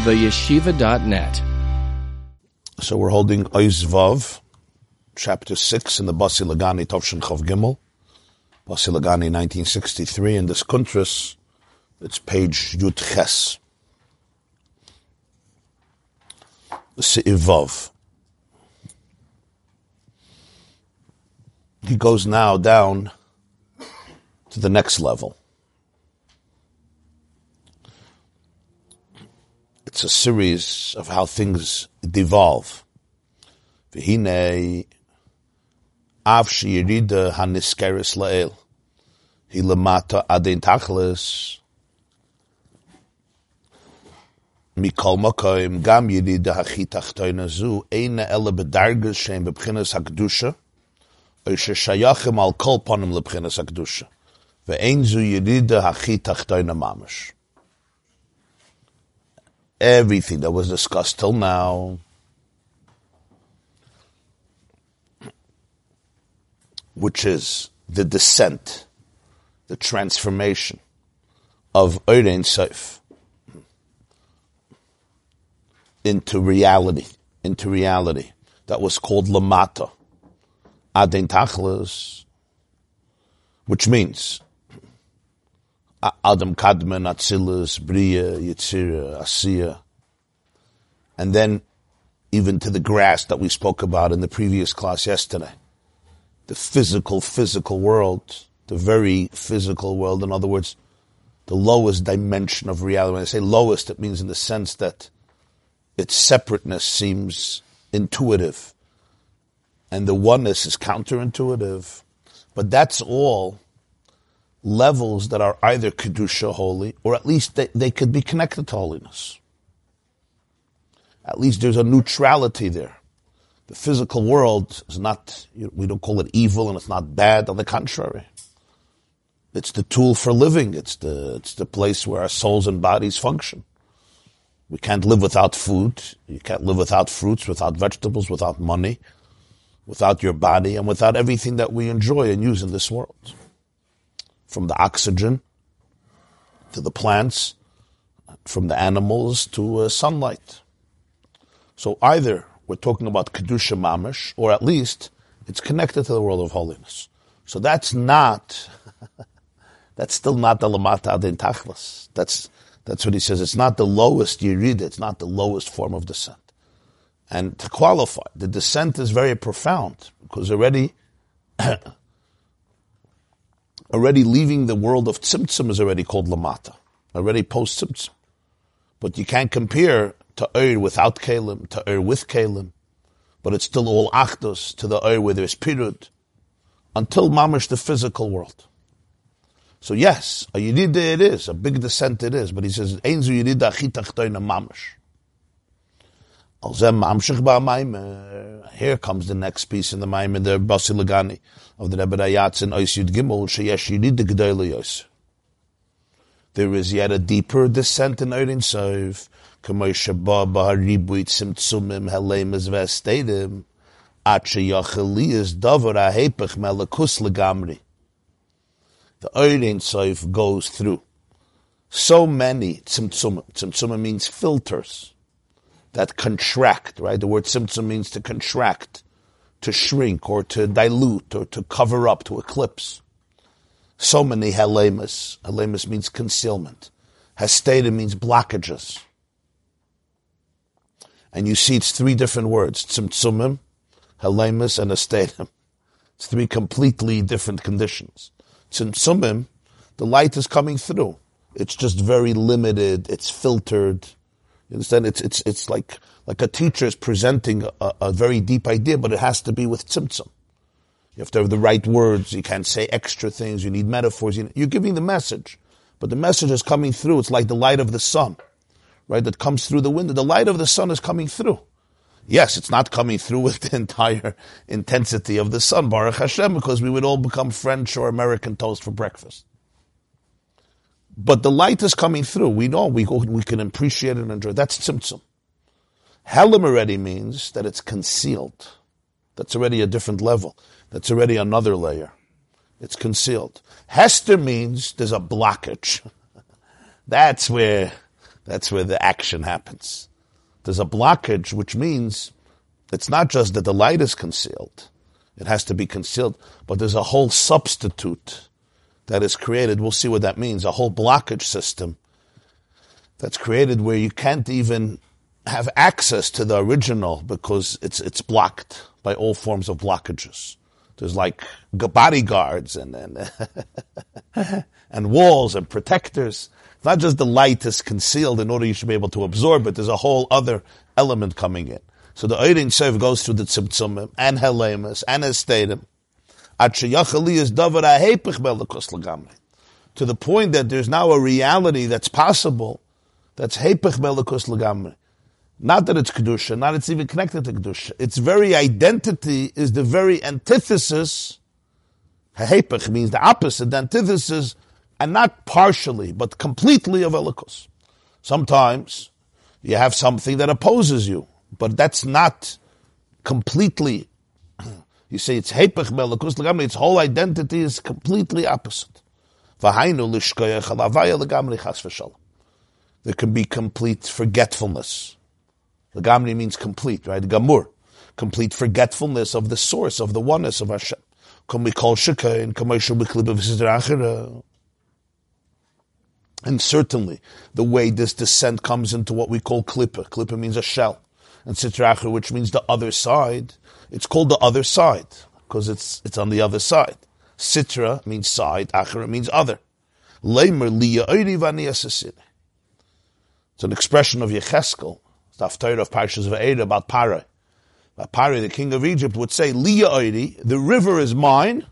theyeshiva.net. So we're holding Ois Vav, chapter 6 in the Basilagani Tovshin Chav Gimel, Basi Lagani 1963, in this Kuntras, it's page Yud Ches. Vav. He goes now down to the next level. It's a series of how things devolve. V'hine av sheyirida haniskeres la'el. Hi lamata adin tachlis. Mikol makoim gam yirida hachi tachtoina zu eina ele bedargas shem bebchinas hakdusha. Oy sheshayachim al kol ponim lebchinas hakdusha. Ve'ein zu yirida hachi tachtoina mamash everything that was discussed till now. Which is the descent, the transformation of Eirin Seif into reality, into reality. That was called Lamata. Adin Tachlis, which means Adam Kadmon, Atzilus, Bria, Yitzira, Asiya, and then even to the grass that we spoke about in the previous class yesterday. The physical, physical world, the very physical world. In other words, the lowest dimension of reality. When I say lowest, it means in the sense that its separateness seems intuitive and the oneness is counterintuitive. But that's all levels that are either Kedusha holy, or at least they, they could be connected to holiness. At least there's a neutrality there. The physical world is not, we don't call it evil and it's not bad, on the contrary. It's the tool for living. It's the, it's the place where our souls and bodies function. We can't live without food. You can't live without fruits, without vegetables, without money, without your body, and without everything that we enjoy and use in this world from the oxygen to the plants, from the animals to uh, sunlight. So either we're talking about Kedusha Mamish, or at least it's connected to the world of holiness. So that's not, that's still not the Lamata Adin Tachlis. That's, that's what he says. It's not the lowest you read it. It's not the lowest form of descent. And to qualify, the descent is very profound because already already leaving the world of tzimtzum is already called lamata, already post tzimtzum. But you can't compare to Ur without Kalim, to Ur with Kalim, but it's still all achdos to the Ur where there's pirud, until mamish the physical world. So yes, a yirida it is, a big descent it is, but he says, Einzu yirida achitachtoina mamish. Here comes the next piece in the Maimon, the Basi Lagani of the Rebbe Rayatz in Ois Yud Gimel, Sheyesh the Gedele There is yet a deeper descent in Eirin Sov. The Eirin Sov goes through so many Tzimtzumim. Tzimtzumim means filters that contract, right? The word tzimtzum means to contract, to shrink, or to dilute, or to cover up, to eclipse. So many helemus. Helemus means concealment. Hasteda means blockages. And you see it's three different words. Tzimtzumim, helemus, and astedim. It's three completely different conditions. Tzimtzumim, the light is coming through. It's just very limited. It's filtered you understand? It's it's it's like like a teacher is presenting a, a very deep idea, but it has to be with tzimtzum. You have to have the right words. You can't say extra things. You need metaphors. You're giving the message, but the message is coming through. It's like the light of the sun, right? That comes through the window. The light of the sun is coming through. Yes, it's not coming through with the entire intensity of the sun, Baruch Hashem, because we would all become French or American toast for breakfast. But the light is coming through. We know we, we can appreciate and enjoy. That's tzimtzum. Helim already means that it's concealed. That's already a different level. That's already another layer. It's concealed. Hester means there's a blockage. that's where That's where the action happens. There's a blockage, which means it's not just that the light is concealed. It has to be concealed, but there's a whole substitute that is created. We'll see what that means. A whole blockage system that's created where you can't even have access to the original because it's, it's blocked by all forms of blockages. There's like bodyguards and, and, and walls and protectors. It's not just the light is concealed in order you should be able to absorb it. There's a whole other element coming in. So the Eirin Seif goes through the Tzimtzumim and Helemus and Estadim. To the point that there's now a reality that's possible that's Hepech Melikus Lagamri. Not that it's Kedusha, not it's even connected to Kedusha. Its very identity is the very antithesis. Hepech means the opposite, the antithesis, and not partially, but completely of Elikus. Sometimes you have something that opposes you, but that's not completely. You say it's Hepech Melikus Lagamri, its whole identity is completely opposite. V'hainu lishkoyach alavaya lagamri chas v'shalom. There can be complete forgetfulness the Gamri means complete, right? Gamur. Complete forgetfulness of the source, of the oneness of Hashem. Can we call Shekain, and certainly, the way this descent comes into what we call klippa. Klippa means a shell. And sitra achra, which means the other side. It's called the other side, because it's, it's on the other side. Sitra means side, achera means other. Liya It's an expression of Yecheskel, the Haftarah of Parshas Va'era about Pare. Pare, the king of Egypt, would say, Liya Oiri, the river is mine,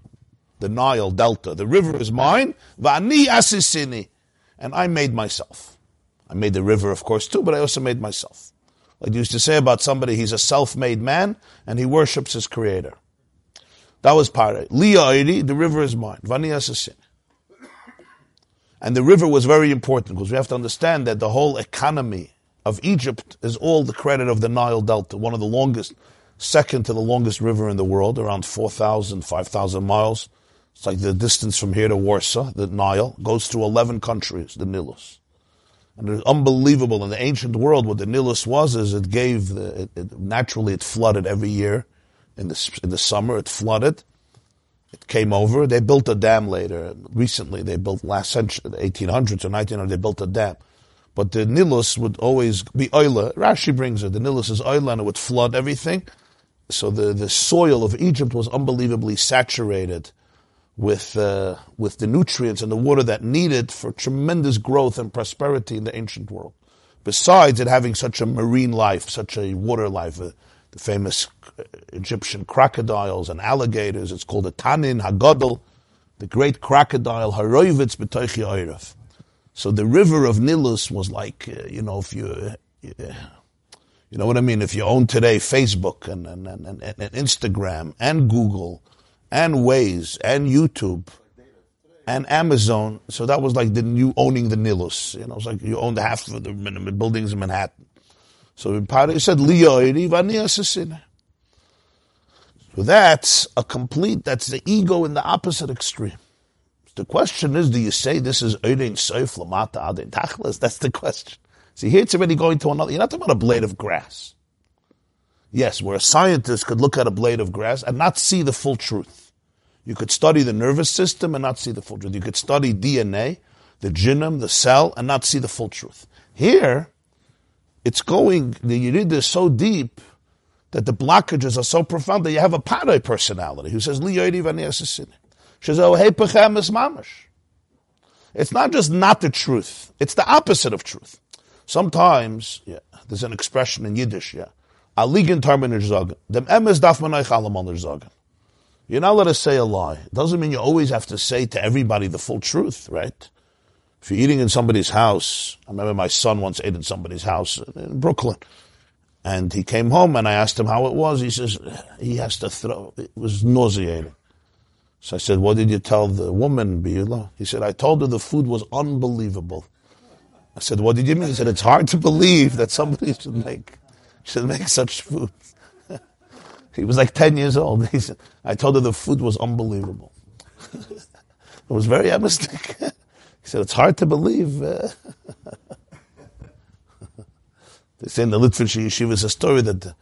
the Nile Delta, the river is mine, Va'ani Asisini, and I made myself. I made the river, of course, too, but I also made myself. Like used to say about somebody, he's a self-made man, and he worships his creator. That was Pare. Liya Oiri, the river is mine, Va'ani Asisini. And the river was very important because we have to understand that the whole economy of Egypt is all the credit of the Nile Delta, one of the longest, second to the longest river in the world, around 4,000, 5,000 miles. It's like the distance from here to Warsaw, the Nile, goes through 11 countries, the Nilus. And it's unbelievable in the ancient world what the Nilus was is it gave, the, it, it, naturally it flooded every year. In the, in the summer it flooded. It came over. They built a dam later. Recently they built last century, the 1800s or 1900s, they built a dam. But the Nilus would always be oila. Rashi brings it. The Nilus is oila and it would flood everything. So the, the soil of Egypt was unbelievably saturated with, uh, with the nutrients and the water that needed for tremendous growth and prosperity in the ancient world. Besides it having such a marine life, such a water life, uh, the famous uh, Egyptian crocodiles and alligators, it's called a Tanin Hagadol, the great crocodile Haroivitz B'toichi Oiref. So the river of Nilus was like, uh, you know, if you, uh, you know what I mean? If you own today Facebook and, and, and, and Instagram and Google and Waze and YouTube and Amazon, so that was like the new owning the Nilus. You know, it's like you owned half of the buildings in Manhattan. So he said, So that's a complete, that's the ego in the opposite extreme. The question is, do you say this is Eirin Seif Lamata Adin Tachlis? That's the question. See, here it's already going to another, you're not talking about a blade of grass. Yes, where a scientist could look at a blade of grass and not see the full truth. You could study the nervous system and not see the full truth. You could study DNA, the genome, the cell, and not see the full truth. Here, it's going, the Yerid is so deep that the blockages are so profound that you have a Padai personality who says, Yoidi oh, it's not just not the truth, it's the opposite of truth. Sometimes, yeah, there's an expression in Yiddish, yeah. Aligen tarminer zagen. Dem emes darf man euch allemal zagen. You're not allowed to say a lie. It doesn't mean you always have to say to everybody the full truth, right? If you're eating in somebody's house, I remember my son once ate in somebody's house in Brooklyn. And he came home and I asked him how it was. He says, he has to throw, it was nauseating. So I said, what did you tell the woman, Beulah? He said, I told her the food was unbelievable. I said, what did you mean? He said, it's hard to believe that somebody should make, should make such food. he was like 10 years old. He said, I told her the food was unbelievable. it was very emistic. he said, it's hard to believe. Uh, they say in the Litvish Yeshiva is a story that the,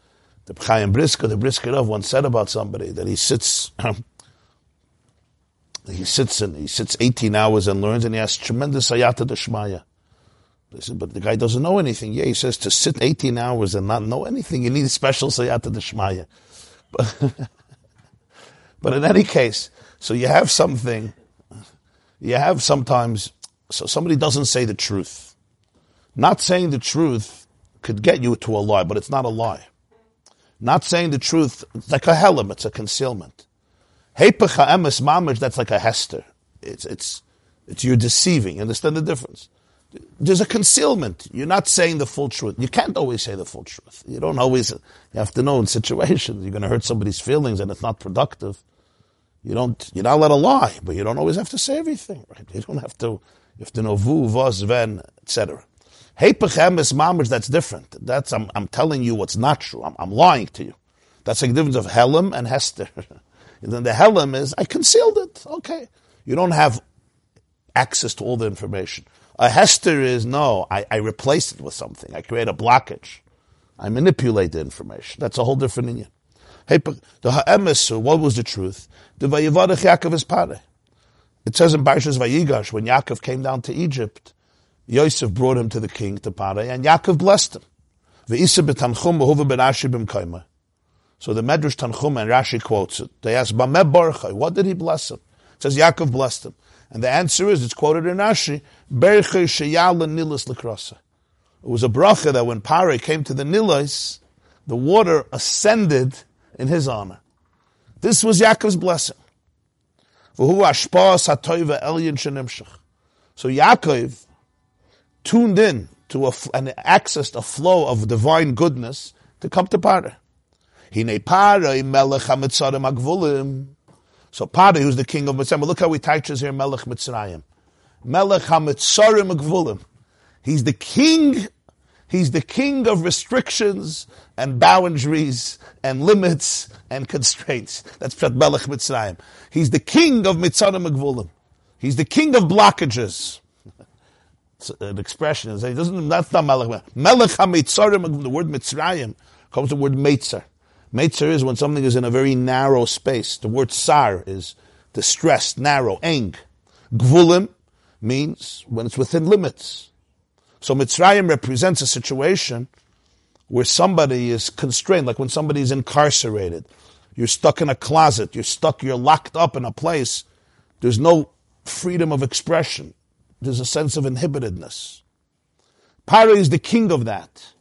the Chaim Brisker, the Briskerov once said about somebody that he sits, he sits and he sits 18 hours and learns and he has tremendous ayata deshmaya. Said, but the guy doesn't know anything. Yeah, he says to sit 18 hours and not know anything, you need a special sayata deshmaya. But, but in any case, so you have something, you have sometimes, so somebody doesn't say the truth. Not saying the truth could get you to a lie, but it's not a lie. Not saying the truth, it's like a helam, it's a concealment. Hepecha emes mamish, that's like a hester. It's, it's, it's you're deceiving. Understand the difference? There's a concealment. You're not saying the full truth. You can't always say the full truth. You don't always, you have to know in situations, you're going to hurt somebody's feelings and it's not productive. You don't, you're not allowed to lie, but you don't always have to say everything, right? You don't have to, you have to know vu, vos, ven, etc. Hepechem is mamish, that's different. That's, I'm, I'm telling you what's not true. I'm, I'm lying to you. That's the difference of Helam and Hester. and then the Helam is, I concealed it. Okay. You don't have access to all the information. A Hester is, no, I, I replace it with something. I create a blockage. I manipulate the information. That's a whole different Indian. The Ha'emes, what was the truth? The Vayivarech Yaakov is pare. It says in Parshas Vayigash, when Yaakov came down to Egypt, Yosef brought him to the king, to Pare, and Yaakov blessed him. So the Medrash Tanchum and Rashi quotes it. They ask, what did he bless him? It says Yaakov blessed him. And the answer is, it's quoted in Rashi, It was a bracha that when Pare came to the Nilos, the water ascended in his honor. This was Yaakov's blessing. So Yaakov tuned in to a, and accessed a flow of divine goodness to come to Pare. Hine Pare melech hamitzarim agvulim. So Pare, who's the king of Mitzrayim, look how he touches here melech Mitzrayim. Melech hamitzarim agvulim. He's the king, he's the king of restrictions and boundaries and limits and constraints. That's Prat Melech Mitzrayim. He's the king of Mitzarim agvulim. He's the king of blockages uh, an expression. It doesn't, that's not Melech. Melech HaMitzarim, the word Mitzrayim, comes from the word Meitzer. Meitzer is when something is in a very narrow space. The word Sar is distressed, narrow, eng. Gvulim means when it's within limits. So Mitzrayim represents a situation where somebody is constrained, like when somebody is incarcerated. You're stuck in a closet, you're stuck, you're locked up in a place. There's no freedom of expression there's a sense of inhibitedness. Pare is the king of that.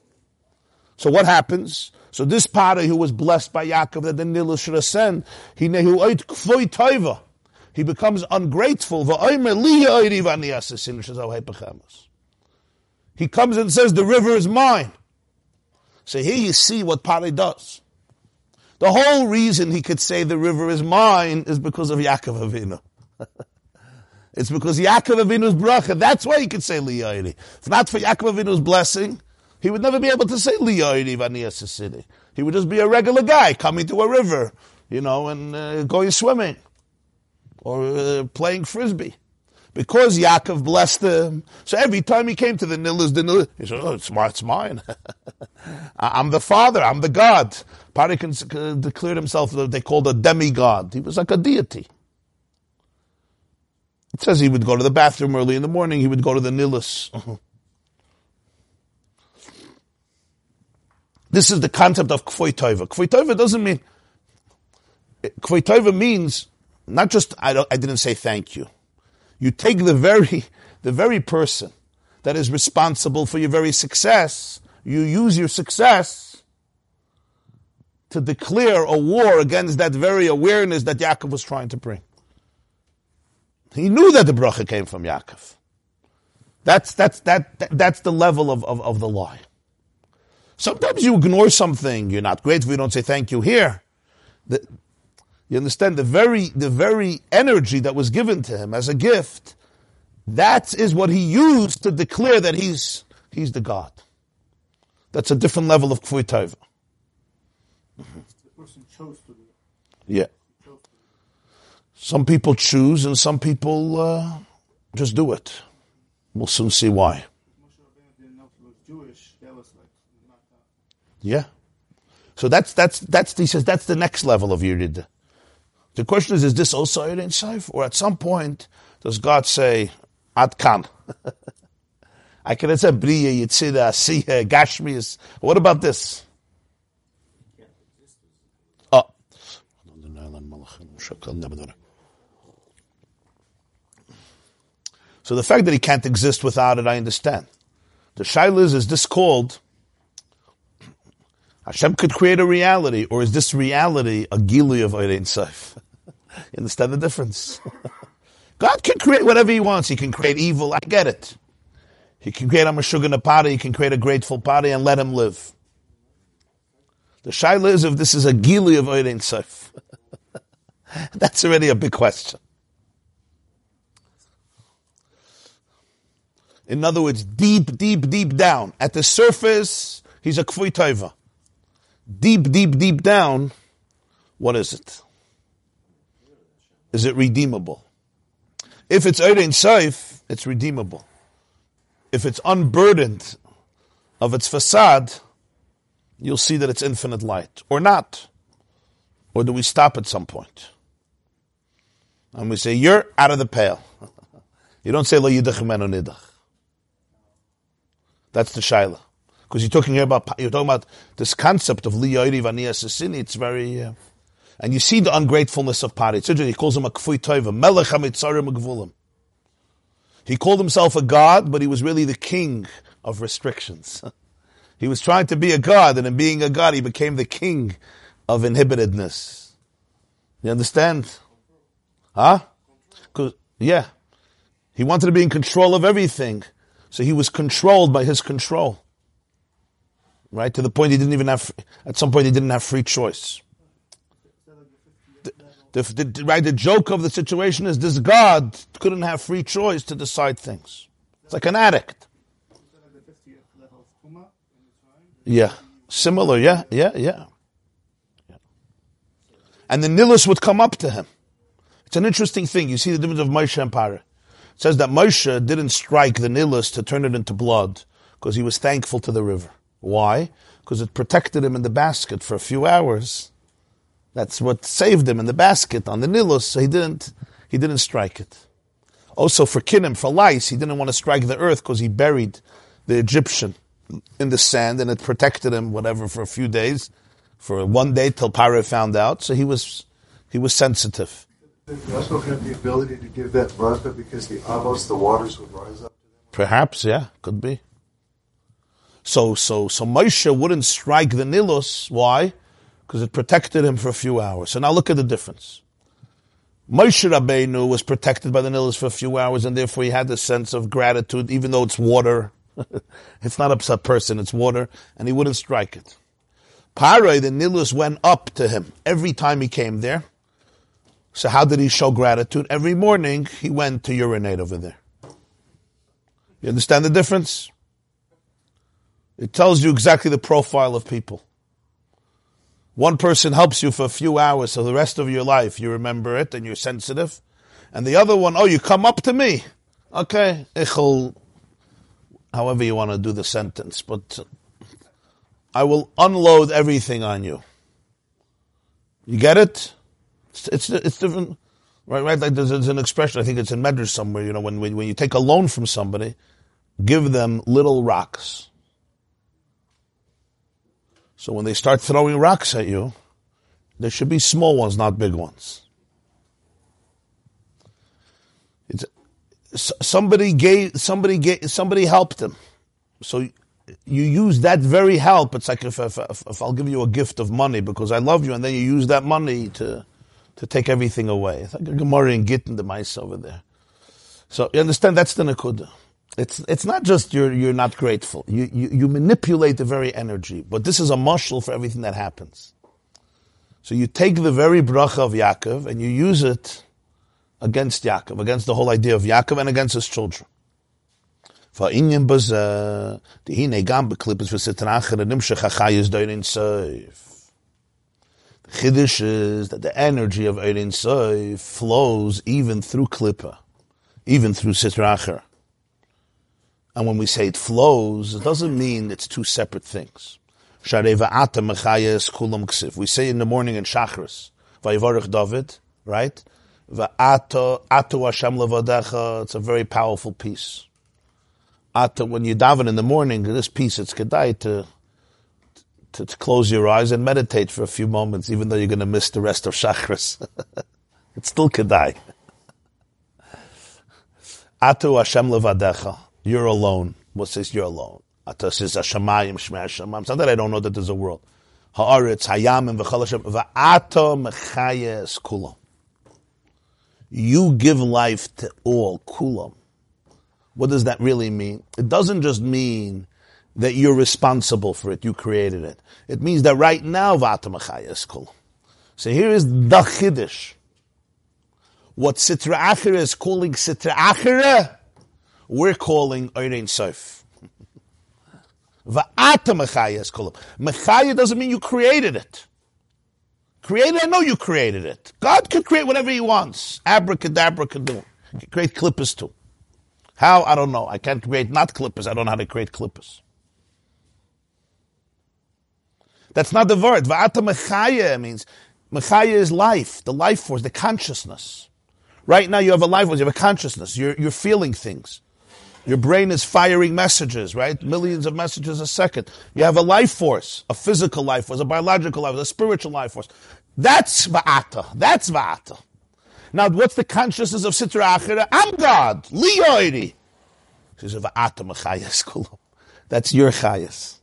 So what happens? So this Pare who was blessed by Yaakov that the Nil should ascend, he he becomes ungrateful. He comes and says, the river is mine. So here you see what Pare does. The whole reason he could say the river is mine is because of Yaakov Avinu. It's because Yaakov Avinu's bracha. That's why he could say Liyairi. If not for Yaakov Avinu's blessing, he would never be able to say Liyairi Vaniyas city. He would just be a regular guy coming to a river, you know, and uh, going swimming or uh, playing frisbee. Because Yaakov blessed him, so every time he came to the Nil, the Nil, he said, "Oh, it's, it's mine. I'm the father. I'm the God." Pari declared himself. They called a demigod. He was like a deity. It says he would go to the bathroom early in the morning, he would go to the Nilus. This is the concept of Kfoy Tova. Kfoy Tova doesn't mean, Kfoy Tova means not just, I, I didn't say thank you. You take the very, the very person that is responsible for your very success, you use your success to declare a war against that very awareness that Yaakov was trying to bring. He knew that the bracha came from Yaakov. That's, that's, that, that that's the level of, of, of the lie. Sometimes you ignore something, you're not grateful, you don't say thank you here. The, you understand the very, the very energy that was given to him as a gift, that is what he used to declare that he's, he's the God. That's a different level of kfui taiva. Yeah. Some people choose and some people uh, just do it. We'll soon see why. Yeah. So that's, that's, that's, he says, that's the next level of Yerida. The question is, is this also Ein Sof? Or at some point, does God say, Ad Kan? I have said Briya, Yitzida, Asiya, Gashmias. What about this? Oh. So the fact that he can't exist without it, I understand. The shaila is, is this called Hashem could create a reality, or is this reality a gili of Ein Sof? you understand the difference? God can create whatever he wants. He can create evil. I get it. He can create a Meshuggah party. He can create a grateful party and let him live. The shaila is if this is a gili of Ein Sof. That's already a big question. In other words, deep, deep, deep down. At the surface, he's a kfui taiva. Deep, deep, deep down, what is it? Is it redeemable? If it's Erein Saif, it's redeemable. If it's unburdened of its facade, you'll see that it's infinite light. Or not. Or do we stop at some point? And we say, you're out of the pale. you don't say, lo yidach nidach. That's the shaila. Because you're talking here about you're talking about this concept of liyori vania sasini. It's very, uh, and you see the ungratefulness of Pari. He calls him a kfui toiva, melech hamitzarim He called himself a god, but he was really the king of restrictions. he was trying to be a god, and in being a god, he became the king of inhibitedness. You understand? Huh? Cause, yeah. He wanted to be in control of everything. So he was controlled by his control. Right? To the point he didn't even have, at some point he didn't have free choice. The, the, the, right, the joke of the situation is this God couldn't have free choice to decide things. It's like an addict. Yeah. Similar, yeah, yeah, yeah. And the Nilus would come up to him. It's an interesting thing. You see the difference of Moshe and Parah says that Moshe didn't strike the Nilus to turn it into blood because he was thankful to the river. Why? Because it protected him in the basket for a few hours. That's what saved him in the basket on the Nilus, so he didn't, he didn't strike it. Also for Kinnim, for lice, he didn't want to strike the earth because he buried the Egyptian in the sand and it protected him, whatever, for a few days, for one day till Paro found out. So he was, he was sensitive. They also have the ability to give that bracha because the avos, the waters would rise up. Perhaps, yeah, could be. So, so, so Moshe wouldn't strike the Nilus. Why? Because it protected him for a few hours. So now look at the difference. Moshe Rabbeinu was protected by the Nilus for a few hours, and therefore he had this sense of gratitude, even though it's water. it's not a person, it's water, and he wouldn't strike it. Paray, the Nilus went up to him every time he came there so how did he show gratitude? Every morning he went to urinate over there. You understand the difference? It tells you exactly the profile of people. One person helps you for a few hours, so the rest of your life you remember it and you're sensitive. And the other one, oh, you come up to me. Okay, ichel, however you want to do the sentence, but I will unload everything on you. You get it? It's, it's, it's different, right? Right? Like there's, there's, an expression. I think it's in Medrash somewhere. You know, when, when when you take a loan from somebody, give them little rocks. So when they start throwing rocks at you, there should be small ones, not big ones. It's, somebody gave somebody gave somebody helped him. So you use that very help. It's like if, if, if, I'll give you a gift of money because I love you, and then you use that money to to take everything away. It's like a Gemara in Gittin, the mice over there. So you understand that's the Nakuda. It's it's not just you're you're not grateful. You, you you manipulate the very energy. But this is a mushal for everything that happens. So you take the very bracha of Yaakov and you use it against Yaakov, against the whole idea of Yaakov and against his children. The. Chiddush is that the energy of Ein Sof flows even through Klippa, even through Sitra Achra. And when we say it flows, it doesn't mean it's two separate things. We say in the morning in Shachris, Vayivarech David, right? It's a very powerful piece. When you daven in the morning, this piece, it's kedai to, to, to close your eyes and meditate for a few moments, even though you're going to miss the rest of Shachris. it's still kedai. Atu Hashem levadecha. You're alone. What says you're alone? It's not that I don't know that there's a world. Haaretz Hayamim v'chol Hashem v'ato mechayes kulam. You give life to all kulam. What does that really mean? It doesn't just mean that you're responsible for it. You created it. It means that right now v'ato mechayes kulam. So here is the chiddush what Sitra Achira is calling Sitra Achira, we're calling Eirein Sof. Va'ata Mechaya is called. Mechaya doesn't mean you created it. Created, I know you created it. God could create whatever he wants. Abracadabra can do. Create klippos too. How? I don't know. I can't create not klippos. I don't know how to create klippos. That's not the word. Va'ata Mechaya means Mechaya is life, the life force, the consciousness. Right now you have a life force, you have a consciousness, you're, you're feeling things. Your brain is firing messages, right? Millions of messages a second. You have a life force, a physical life force, a biological life force, a spiritual life force. That's va'ata. That's va'ata. Now, what's the consciousness of Sitra Achira? I'm God. Liyoiri. She says, va'ata mechayas That's your chayas.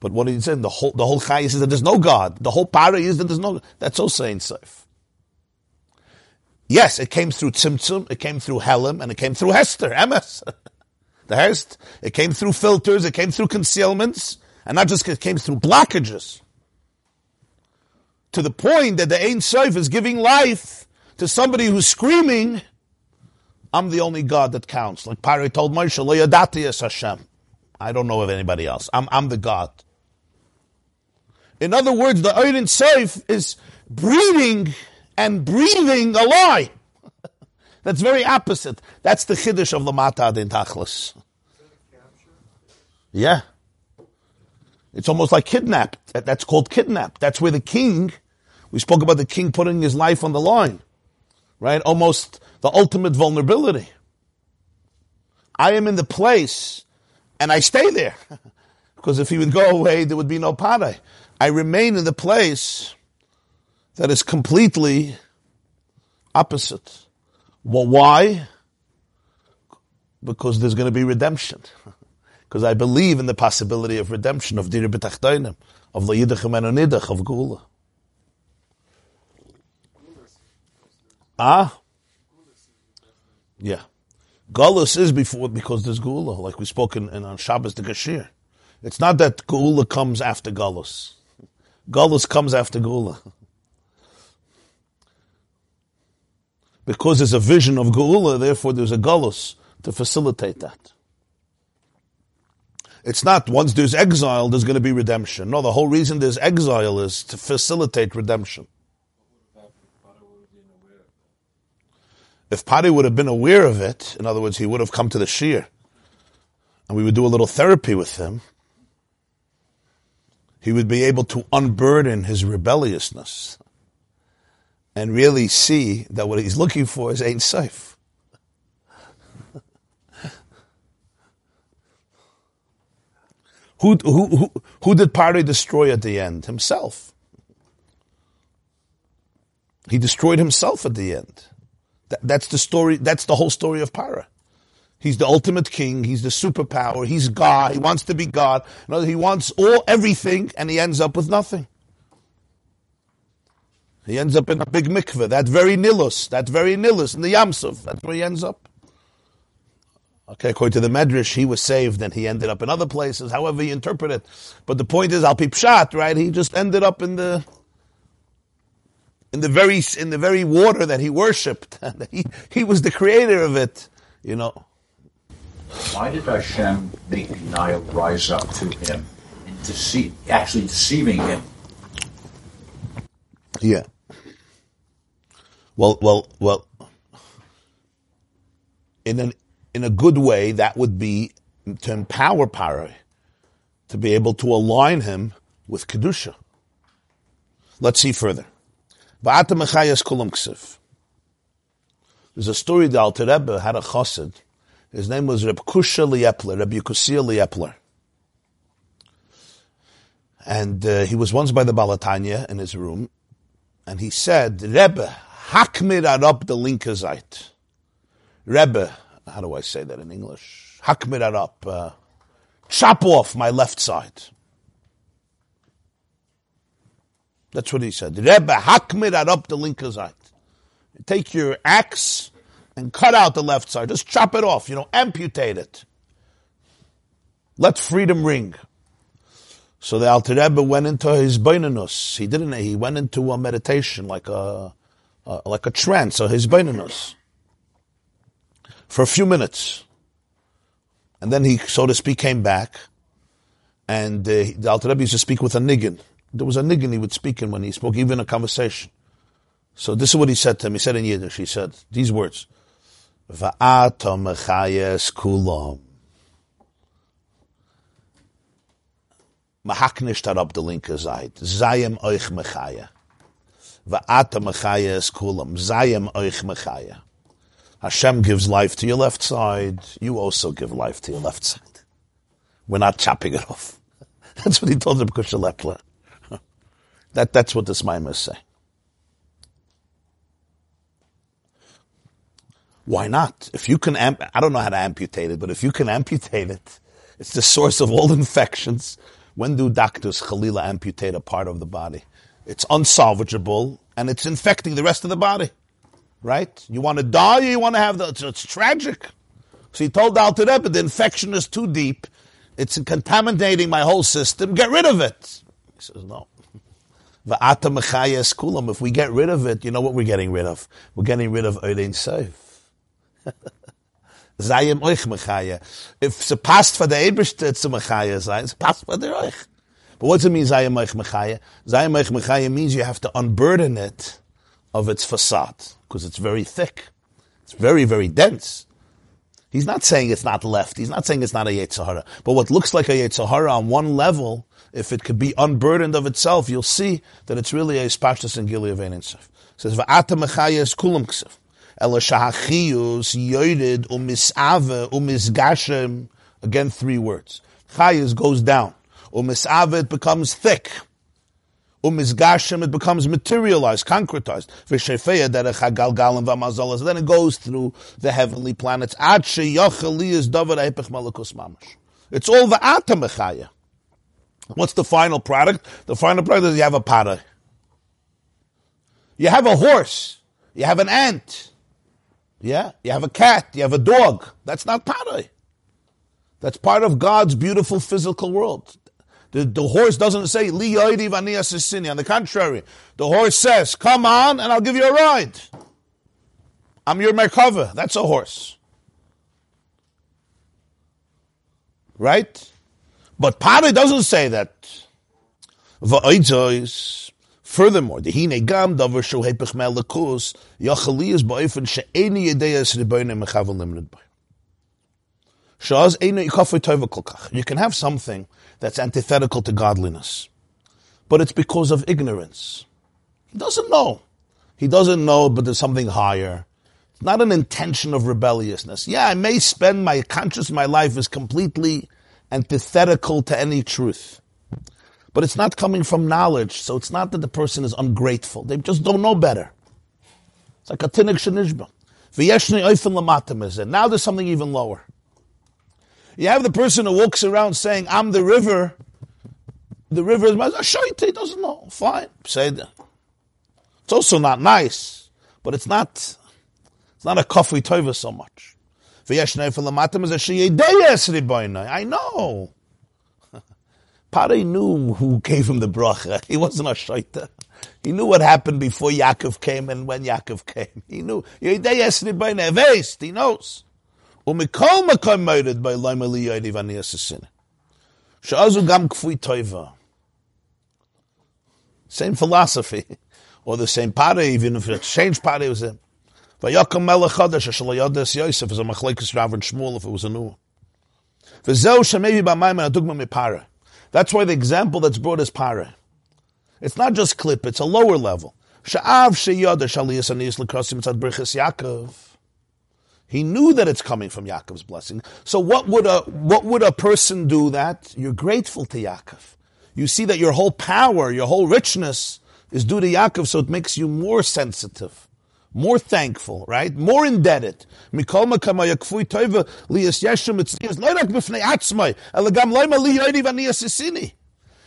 But what are you saying? The whole, the whole chayas is that there's no God. The whole para is that there's no, that's also ain't safe. Yes, it came through Tzimtzum, it came through Helam, and it came through Hester, Emes. the Hest. It came through filters, it came through concealments, and not just it came through blockages. To the point that the Ein Sof is giving life to somebody who's screaming, I'm the only God that counts. Like Pari told Moshe, Lo yadati es Hashem. I don't know of anybody else. I'm, I'm the God. In other words, the Ein Sof is breathing and breathing a lie. That's very opposite. That's the chiddush of Lamata Adin Tachlis. Yeah. It's almost like kidnapped. That's called kidnapped. That's where the king, we spoke about the king putting his life on the line, right? Almost the ultimate vulnerability. I am in the place and I stay there. because if he would go away, there would be no pare. I remain in the place that is completely opposite. Well, why? Because there's going to be redemption. Because I believe in the possibility of redemption of Dir B'Tachtainim, of Layidachem and Onidach, of Geula. Ah? Yeah. Gullus is before because there's Geula, like we spoke in, in on Shabbos the Gashir. It's not that Geula comes after Gullus. Gullus comes after Geula. Because there's a vision of Geula, therefore there's a Gullus to facilitate that. It's not once there's exile, there's going to be redemption. No, the whole reason there's exile is to facilitate redemption. If Pari would have been aware of it, in other words, he would have come to the Shir, and we would do a little therapy with him, he would be able to unburden his rebelliousness and really see that what he's looking for is Ein Sof. who, who, who, who did Pari destroy at the end? Himself. He destroyed himself at the end. That, that's the story, that's the whole story of Para. He's the ultimate king. He's the superpower. He's God. He wants to be God. You know, he wants all everything, and he ends up with nothing. He ends up in a big mikveh, that very Nilus, that very Nilus in the Yam Suf. That's where he ends up. Okay, according to the Medrash, he was saved and he ended up in other places, however you interpret it. But the point is, Al Pshat, right? He just ended up in the, in the very, in the very water that he worshipped. he, he was the creator of it, you know. Why did Hashem make Nile rise up to him and deceive, actually deceiving him? Yeah. Well, well, well. In an in a good way, that would be to empower Paroi, to be able to align him with Kedusha. Let's see further. There's a story that Alter Rebbe had a chassid. His name was Reb Kusha Liepler, Reb Yekusiel Liepler. And uh, he was once by the Baal HaTanya in his room, and he said, Rebbe, hakmir arab the linkazite. Rebbe, how do I say that in English? Hakmir arab, uh, chop off my left side. That's what he said. Rebbe, hakmir arab the linkazite. Take your axe and cut out the left side. Just chop it off, you know, amputate it. Let freedom ring. So the Alter Rebbe went into his beinanus. He didn't. He went into a meditation, like a, a like a trance, or his beinanus, for a few minutes, and then he, so to speak, came back, and uh, the Alter Rebbe used to speak with a niggin. There was a niggin he would speak in when he spoke, even a conversation. So this is what he said to him. He said in Yiddish. He said these words: "Va'ata mechayes kulam." Mahaknish tarab the linker Zayt. Zayim euch mechaya. Va'ata mechaya es kulam. Zayim euch mechaya. Hashem gives life to your left side. You also give life to your left side. We're not chopping it off. That's what he told him, Kushalepla. That, that's what this is saying. Why not? If you can, amp- I don't know how to amputate it, but if you can amputate it, it's the source of all infections. When do doctors Khalila amputate a part of the body? It's unsalvageable and it's infecting the rest of the body. Right? You want to die you want to have the, it's, it's tragic. So he told Al Rebbe, the infection is too deep. It's contaminating my whole system. Get rid of it. He says, no. If we get rid of it, you know what we're getting rid of? We're getting rid of Eilein Seif. Zayim euch mechaya. If it's a past for the Eberste, it's a mechaya. It's a past for the euch. But what does it mean, Zayim euch mechaya? Zayim mechaya means you have to unburden it of its facade, because it's very thick. It's very, very dense. He's not saying it's not left. He's not saying it's not a Yetzirah. But what looks like a Yetzirah on one level, if it could be unburdened of itself, you'll see that it's really a Spashtas and Gilead It says, Va'ata mechaya is kulam ksiv. Ela shahachiyus umisave umisgashem. Again, three words. Chayis goes down. Umisave, it becomes thick. Umisgashem, it becomes materialized, concretized. V'shefeya v'amazolas. Then it goes through the heavenly planets. It's all the atamechaya. What's the final product? The final product is you have a para. You have a horse. You have an ant. Yeah, you have a cat, you have a dog. That's not paray. That's part of God's beautiful physical world. The, the horse doesn't say, Li On the contrary, the horse says, come on and I'll give you a ride. I'm your Merkava. That's a horse. Right? But Pare doesn't say that. Furthermore, the hine gam davar shu hepech melakus yachali is ba'ifin she'eni yedeyas ribonim mechavel limned by. Shaz eni ikafei tova. You can have something that's antithetical to godliness, but it's because of ignorance. He doesn't know. He doesn't know, but there's something higher. It's not an intention of rebelliousness. Yeah, I may spend my conscious my life is completely antithetical to any truth. But it's not coming from knowledge, so it's not that the person is ungrateful. They just don't know better. It's like a tinik shenishba. Now there's something even lower. You have the person who walks around saying, I'm the river. The river is my shaita, he doesn't know. Fine. Say that. It's also not nice, but it's not it's not a kfui tova so much. I know. Pare knew who gave him the bracha. He wasn't a shaita. He knew what happened before Yaakov came and when Yaakov came. He knew. He knows. Umikol makom murdered by Laima Liyadi Vani Assassin. Sha'azu gam kfui toiva. Same philosophy. Or the same pare, even if it changed pare, was him. Vayakam melech chadash shelo yodas Yosef is a machlekes Rav and Shmuel if it was a new one. V'zeu shemevi b'mayim adugma mipara. That's why the example that's brought is para. It's not just clip; it's a lower level. Sha'av sheyoda shaliyas aniyas l'krasim tzad brichas Yaakov. He knew that it's coming from Yaakov's blessing. So what would a what would a person do that? You're grateful to Yaakov. You see that your whole power, your whole richness is due to Yaakov, so it makes you more sensitive, more thankful, right? More indebted.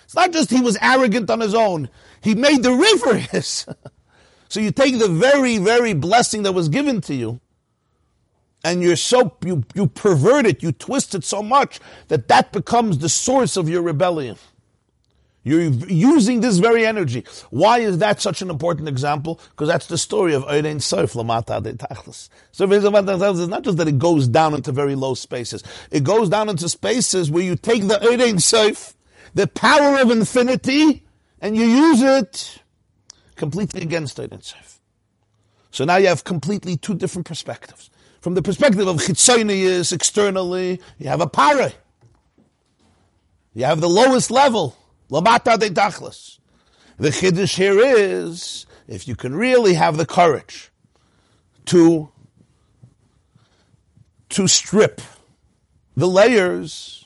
It's not just he was arrogant on his own. He made the river his. so you take the very, very blessing that was given to you, and you're so, you, you pervert it, you twist it so much that that becomes the source of your rebellion. You're using this very energy. Why is that such an important example? Because that's the story of Eirein Sof Lamata de Tachlis. So it's not just that it goes down into very low spaces. It goes down into spaces where you take the Eirein Sof, the power of infinity, and you use it completely against Eirein Sof. So now you have completely two different perspectives. From the perspective of Chitzonius, externally, you have a para. You have the lowest level. Lamata de tachlis. The chiddush here is, if you can really have the courage to, to strip the layers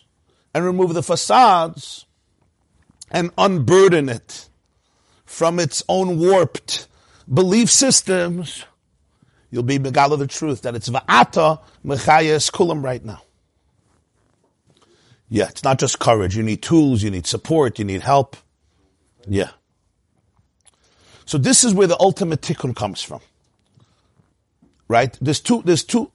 and remove the facades and unburden it from its own warped belief systems, you'll be megala the truth that it's va'ata mechayes kulam right now. Yeah, it's not just courage. You need tools, you need support, you need help. Yeah. So this is where the ultimate tikkun comes from. Right? There's two, there's two,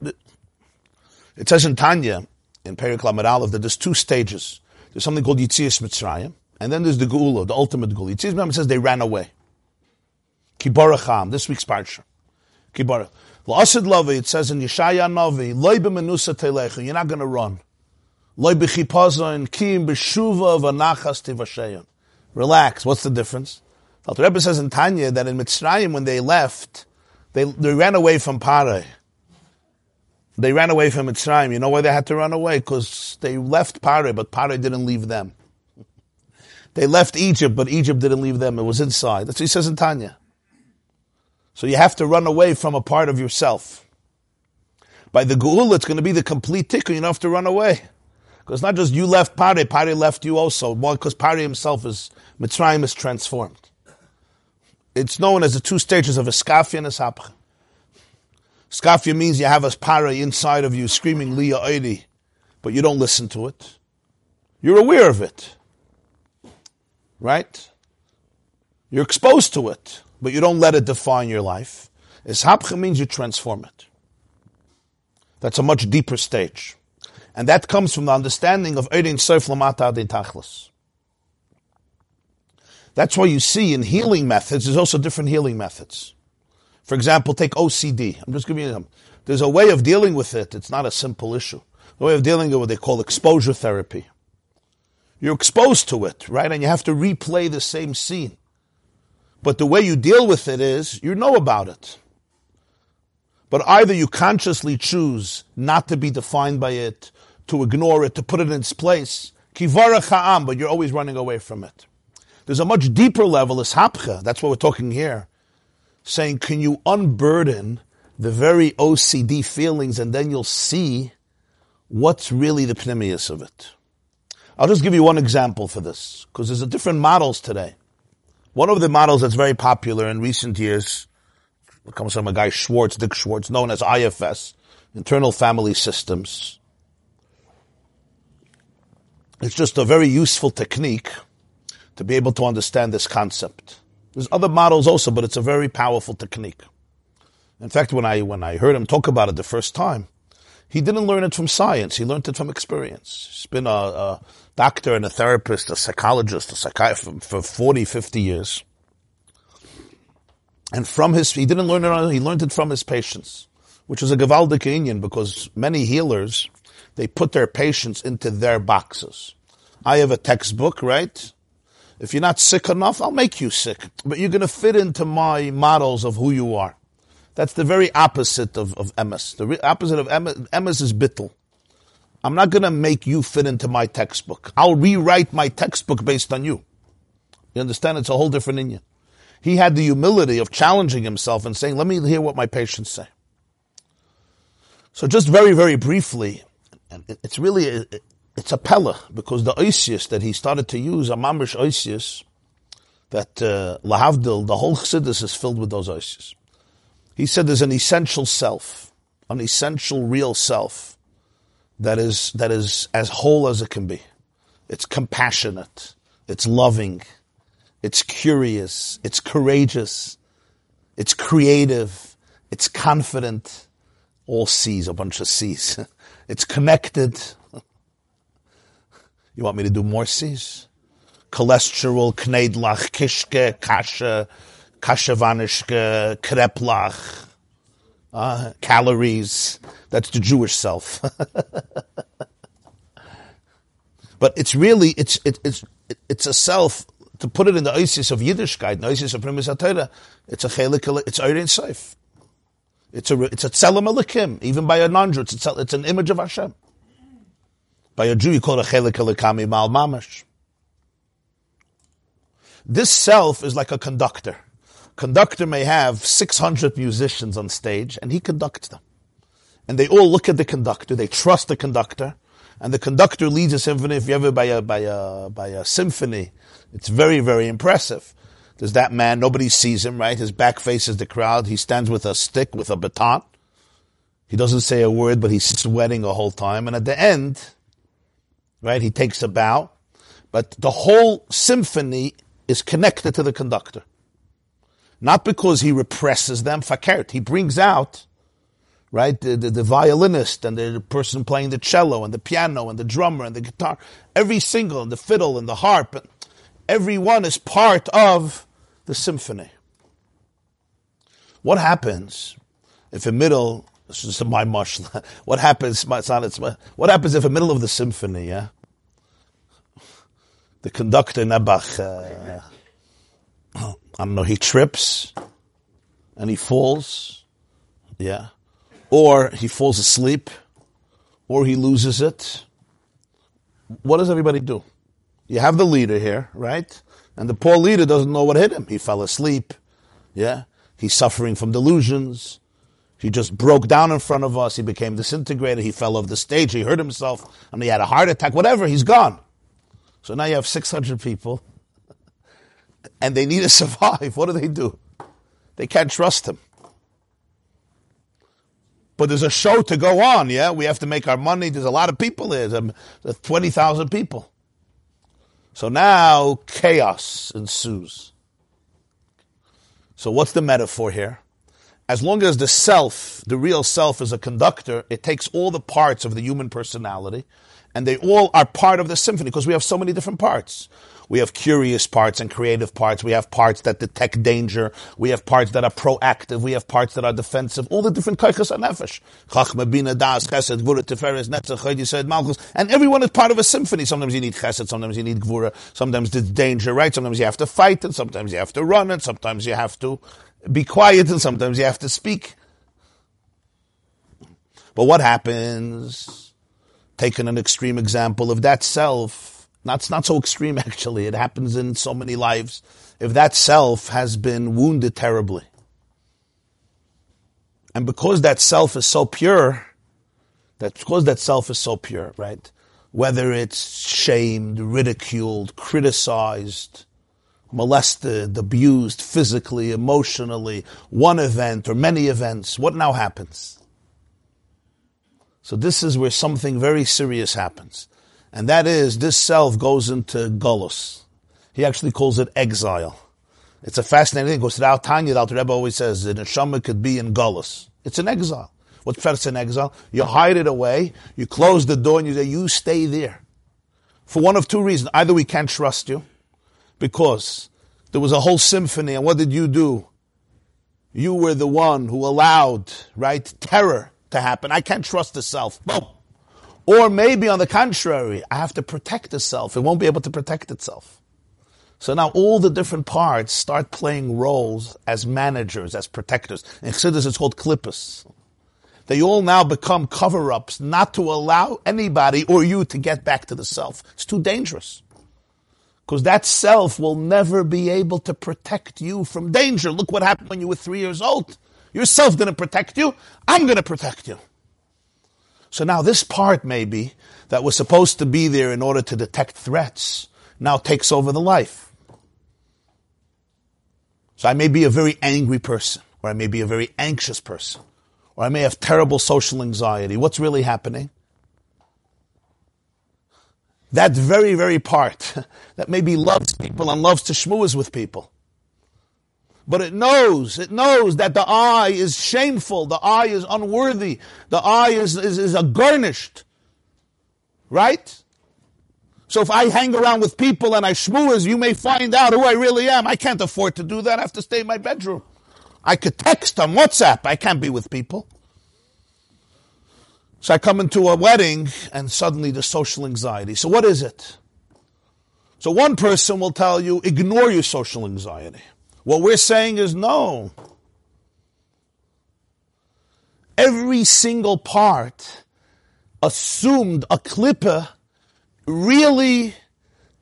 it says in Tanya, in Perik Lamed Aleph, that there's two stages. There's something called Yitzias Mitzrayim, and then there's the Geula, the ultimate Geula. Yitzias Mitzrayim says they ran away. Kibaracham, this week's parsha. Kibarach. L'asid Lavi, it says in Yeshaya Navi, Loi b'menusa telechu, you're not going to run. Relax. What's the difference? The Rebbe says in Tanya that in Mitzrayim, when they left, they, they ran away from Paray. They ran away from Mitzrayim. You know why they had to run away? Because they left Paray, but Paray didn't leave them. They left Egypt, but Egypt didn't leave them. It was inside. That's what he says in Tanya. So you have to run away from a part of yourself. By the Geula, it's going to be the complete tikkun. You don't have to run away. Because not just you left Pari, Pari left you also. Because Pari himself is, Mitzrayim is transformed. It's known as the two stages of Eskafia and Eshapcha. Eskafia means you have a Pari inside of you screaming Leah Eidi, but you don't listen to it. You're aware of it. Right? You're exposed to it, but you don't let it define your life. Eshapcha means you transform it. That's a much deeper stage. And that comes from the understanding of Erin Sof Lamata de Tachlis. That's why you see in healing methods, there's also different healing methods. For example, take OCD. I'm just giving you them. There's a way of dealing with it. It's not a simple issue. The way of dealing with what they call exposure therapy. You're exposed to it, right? And you have to replay the same scene. But the way you deal with it is, you know about it. But either you consciously choose not to be defined by it, to ignore it, to put it in its place. Kivara cha'am, but you're always running away from it. There's a much deeper level, is hapcha. That's what we're talking here. Saying, can you unburden the very OCD feelings and then you'll see what's really the pnimius of it. I'll just give you one example for this, because there's a different models today. One of the models that's very popular in recent years comes from a guy Schwartz, Dick Schwartz, known as IFS, Internal Family Systems. It's just a very useful technique to be able to understand this concept. There's other models also, but it's a very powerful technique. In fact, when I, when I heard him talk about it the first time, he didn't learn it from science. He learned it from experience. He's been a, a doctor and a therapist, a psychologist, a psychiatrist for 40, 50 years. And from his, he didn't learn it, he learned it from his patients, which is a Gavaldik inyan because many healers they put their patients into their boxes. I have a textbook, right? If you're not sick enough, I'll make you sick. But you're going to fit into my models of who you are. That's the very opposite of, of emes. The re- opposite of emes, emes is bittul. I'm not going to make you fit into my textbook. I'll rewrite my textbook based on you. You understand? It's a whole different inyan. He had the humility of challenging himself and saying, let me hear what my patients say. So just very, very briefly, and it's really, a, it's a pella, because the oisius that he started to use, a mamish oisius, that uh, lahavdil, the whole chassidus is filled with those oisius. He said there's an essential self, an essential real self, that is, that is as whole as it can be. It's compassionate. It's loving. It's curious. It's courageous. It's creative. It's confident all C's, a bunch of C's. it's connected. You want me to do more C's? Cholesterol, kneidlach, kishke, kasha, kashavanishke, kreplach, uh, calories. That's the Jewish self. but it's really, it's, it, it's, it's a self, to put it in the ISIS of Yiddishkeit, the ISIS of Pnimius HaTorah, it's a chelik, it's Eirin Seif. It's a it's a tzelem Elokim. Even by a non-Jew, it's, a, it's an image of Hashem. By a Jew, you call it a chelik elikami mal mamash. This self is like a conductor. Conductor may have 600 musicians on stage, and he conducts them. And they all look at the conductor, they trust the conductor, and the conductor leads a symphony. If you ever by a, by a, by a symphony, it's very, very impressive. There's that man, nobody sees him, right? His back faces the crowd. He stands with a stick, with a baton. He doesn't say a word, but he's sweating the whole time. And at the end, right, he takes a bow. But the whole symphony is connected to the conductor. Not because he represses them, fakert. He brings out, right, the, the, the, violinist and the person playing the cello and the piano and the drummer and the guitar. Every single, and the fiddle and the harp. Every one is part of the symphony. What happens if in middle, this is my mush, what happens, it's not, it's my, what happens if in middle of the symphony, yeah, the conductor Nebach, uh, I don't know, he trips and he falls, yeah, or he falls asleep, or he loses it. What does everybody do? You have the leader here, right? And the poor leader doesn't know what hit him. He fell asleep. Yeah. He's suffering from delusions. He just broke down in front of us. He became disintegrated. He fell off the stage. He hurt himself. and he had a heart attack. Whatever. He's gone. So now you have 600 people and they need to survive. What do they do? They can't trust him. But there's a show to go on, yeah? We have to make our money. There's a lot of people there. There's um, 20,000 people. So now chaos ensues. So what's the metaphor here? As long as the self, the real self is a conductor, it takes all the parts of the human personality and they all are part of the symphony because we have so many different parts. We have curious parts and creative parts. We have parts that detect danger. We have parts that are proactive. We have parts that are defensive. All the different kaichas and nefesh. Chachma, bina, das, chesed, gvura, tiferes, netzach, chaydi, malchus. And everyone is part of a symphony. Sometimes you need chesed, sometimes you need gvura, sometimes it's danger, right? Sometimes you have to fight and sometimes you have to run and sometimes you have to be quiet and sometimes you have to speak. But what happens? Taking an extreme example of that self not, not so extreme, actually. It happens in so many lives. If that self has been wounded terribly, and because that self is so pure, that because that self is so pure, right? Whether it's shamed, ridiculed, criticized, molested, abused physically, emotionally, one event or many events, what now happens? So this is where something very serious happens. And that is, this self goes into gullus. He actually calls it exile. It's a fascinating thing because throughout Tanya, the Alter Rebbe always says that a neshama could be in gullus. It's an exile. What's Pshat in exile? You hide it away, you close the door and you say, you stay there. For one of two reasons. Either we can't trust you, because there was a whole symphony, and what did you do? You were the one who allowed, right, terror to happen. I can't trust the self. Boom. Or maybe on the contrary, I have to protect the self. It won't be able to protect itself. So now all the different parts start playing roles as managers, as protectors. In Chassidus, it's called klippos. They all now become cover-ups not to allow anybody or you to get back to the self. It's too dangerous. Because that self will never be able to protect you from danger. Look what happened when you were three years old. Your self didn't protect you. I'm going to protect you. So now this part maybe that was supposed to be there in order to detect threats now takes over the life. So I may be a very angry person, or I may be a very anxious person, or I may have terrible social anxiety. What's really happening? That very, very part that maybe loves people and loves to schmooze with people. But it knows, it knows that the eye is shameful, the eye is unworthy, the eye is, is, is a gornisht. Right? So if I hang around with people and I schmooze, you may find out who I really am. I can't afford to do that. I have to stay in my bedroom. I could text on WhatsApp. I can't be with people. So I come into a wedding and suddenly the social anxiety. So what is it? So one person will tell you, ignore your social anxiety. What we're saying is no. Every single part assumed a klippa really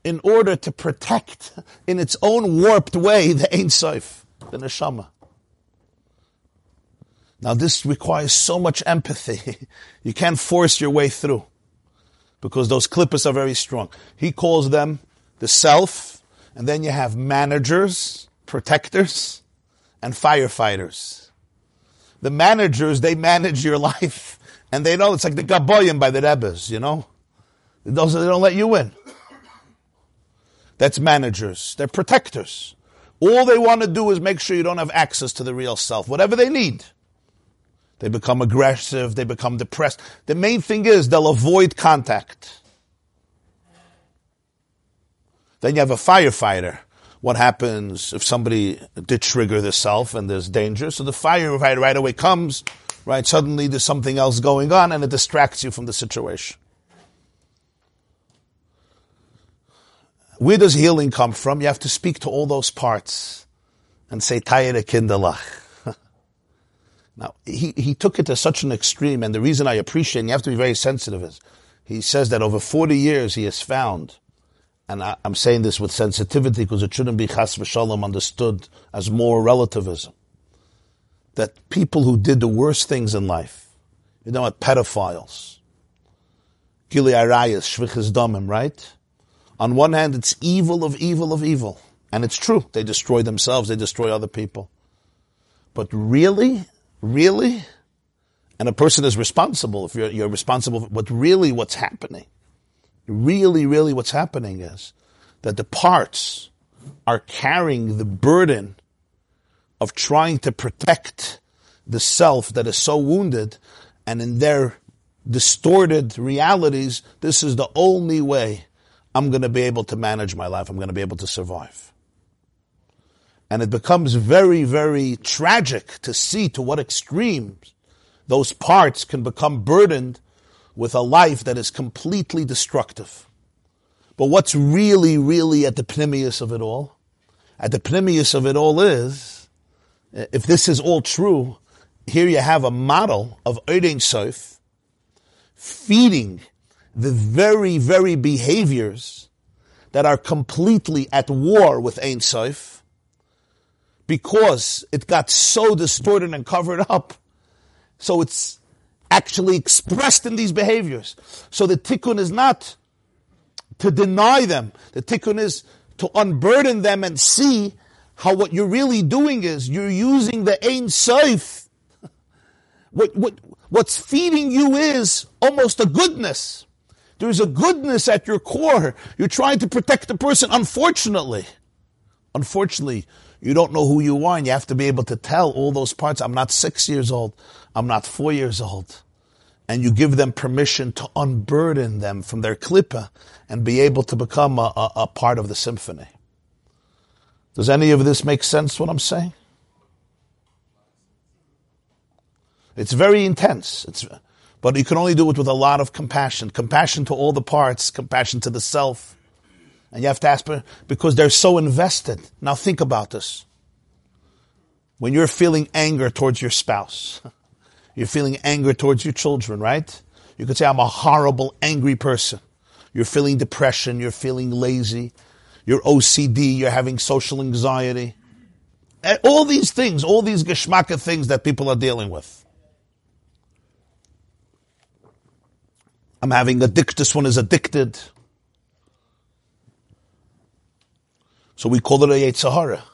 in order to protect in its own warped way the Ein Sof, the Neshama. Now this requires so much empathy. you can't force your way through because those klippas are very strong. He calls them the self, and then you have managers, protectors, and firefighters. The managers, they manage your life, and they know it's like the Gaboyim by the Rebbes, you know? Those, they don't let you in. That's managers. They're protectors. All they want to do is make sure you don't have access to the real self, whatever they need. They become aggressive, they become depressed. The main thing is they'll avoid contact. Then you have a firefighter. What happens if somebody did trigger the self and there's danger? So the firefighter right away comes, right? Suddenly there's something else going on and it distracts you from the situation. Where does healing come from? You have to speak to all those parts and say, Tayere Kindalach. now, he, he took it to such an extreme, and the reason I appreciate, and you have to be very sensitive, is he says that over 40 years he has found, and I, am saying this with sensitivity because it shouldn't be chas v'shalom understood as more relativism, that people who did the worst things in life, you know what, pedophiles, gili arayas, shvichas damim, right? On one hand, it's evil of evil of evil. And it's true. They destroy themselves, they destroy other people. But really, really, and a person is responsible if you're, you're responsible, but really what's happening, really, really what's happening is that the parts are carrying the burden of trying to protect the self that is so wounded and in their distorted realities, this is the only way I'm going to be able to manage my life. I'm going to be able to survive. And it becomes very, very tragic to see to what extremes those parts can become burdened with a life that is completely destructive. But what's really, really at the pnimius of it all? At the pnimius of it all is, if this is all true, here you have a model of Eidin Sof feeding the very, very behaviors that are completely at war with Ein Sof, because it got so distorted and covered up, so it's actually expressed in these behaviors. So the tikkun is not to deny them. The tikkun is to unburden them and see how what you're really doing is you're using the ain Sof. What, what, what's feeding you is almost a goodness. There's a goodness at your core. You're trying to protect the person. Unfortunately, unfortunately, you don't know who you are and you have to be able to tell all those parts. I'm not six years old. I'm not four years old. And you give them permission to unburden them from their klippa and be able to become a, a, a part of the symphony. Does any of this make sense what I'm saying? It's very intense. It's, but you can only do it with a lot of compassion. Compassion to all the parts, compassion to the self, And you have to ask because they're so invested. Now think about this. When you're feeling anger towards your spouse, you're feeling anger towards your children, right? You could say, I'm a horrible, angry person. You're feeling depression, you're feeling lazy, you're OCD, you're having social anxiety. Eh, all these things, all these geschmacka things that people are dealing with. I'm having addict, this one is addicted. So we call it a yetzer hara.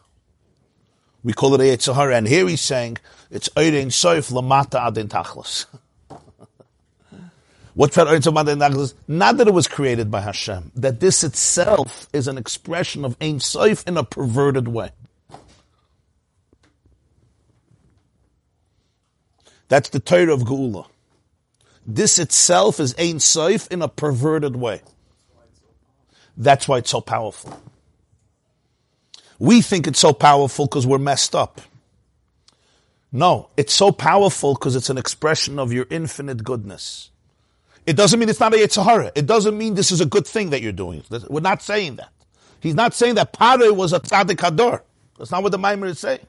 We call it a yetzer hara. And here he's saying, it's Eirin Soif Lamata Adin Tachlis. What's that Eirin Not that it was created by Hashem. That this itself is an expression of Ein Soif in a perverted way. That's the Torah of Geula. This itself is Ein Soif in a perverted way. That's why it's so powerful. We think it's so powerful because we're messed up. No, it's so powerful because it's an expression of your infinite goodness. It doesn't mean it's not a yetzer hara. It doesn't mean this is a good thing that you're doing. We're not saying that. He's not saying that Pare was a tzaddik hador. That's not what the Maimer is saying.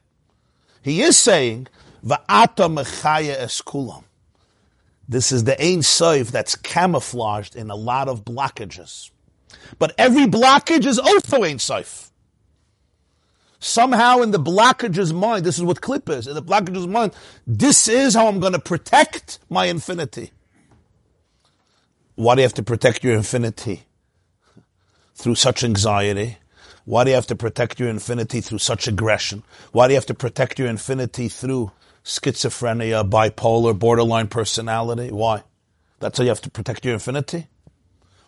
He is saying, Va'ata mechaya eskulam. This is the Ein Soif that's camouflaged in a lot of blockages. But every blockage is also Ein Soif. Somehow in the blockage's mind, this is what clip is, in the blockage's mind, this is how I'm going to protect my infinity. Why do you have to protect your infinity? Through such anxiety? Why do you have to protect your infinity through such aggression? Why do you have to protect your infinity through schizophrenia, bipolar, borderline personality? Why? That's how you have to protect your infinity?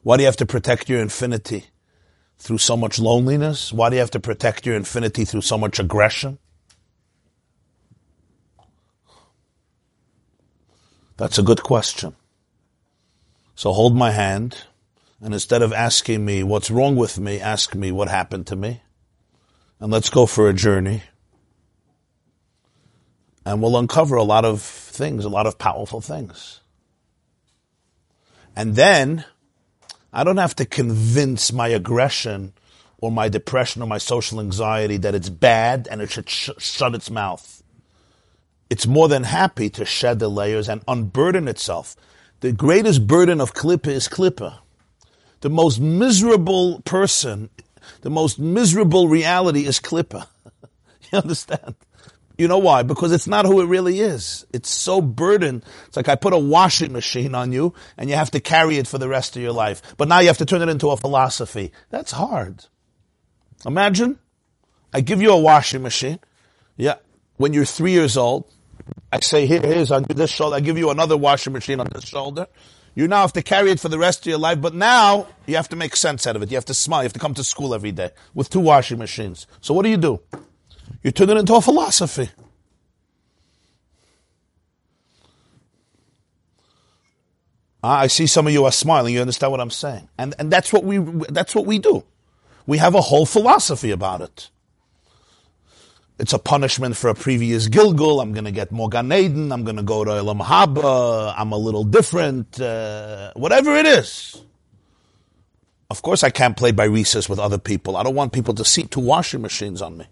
Why do you have to protect your infinity through so much loneliness? Why do you have to protect your infinity through so much aggression? That's a good question. So hold my hand, and instead of asking me what's wrong with me, ask me what happened to me. And let's go for a journey. And we'll uncover a lot of things, a lot of powerful things. And then I don't have to convince my aggression or my depression or my social anxiety that it's bad and it should sh- shut its mouth. It's more than happy to shed the layers and unburden itself. The greatest burden of Klippa is Klippa. The most miserable person, the most miserable reality is Klippa. you understand? You know why? Because it's not who it really is. It's so burdened. It's like I put a washing machine on you and you have to carry it for the rest of your life. But now you have to turn it into a philosophy. That's hard. Imagine I give you a washing machine. Yeah. When you're three years old, I say, here, here's on this shoulder. I give you another washing machine on this shoulder. You now have to carry it for the rest of your life, but now you have to make sense out of it. You have to smile. You have to come to school every day with two washing machines. So what do you do? You turn it into a philosophy. Ah, I see some of you are smiling. You understand what I'm saying? And, and that's what we, that's what we do. We have a whole philosophy about it. It's a punishment for a previous Gilgul. I'm going to get more Gan Eden. I'm going to go to Olam Haba. I'm a little different. Uh, whatever it is. Of course, I can't play by recess with other people. I don't want people to see two washing machines on me.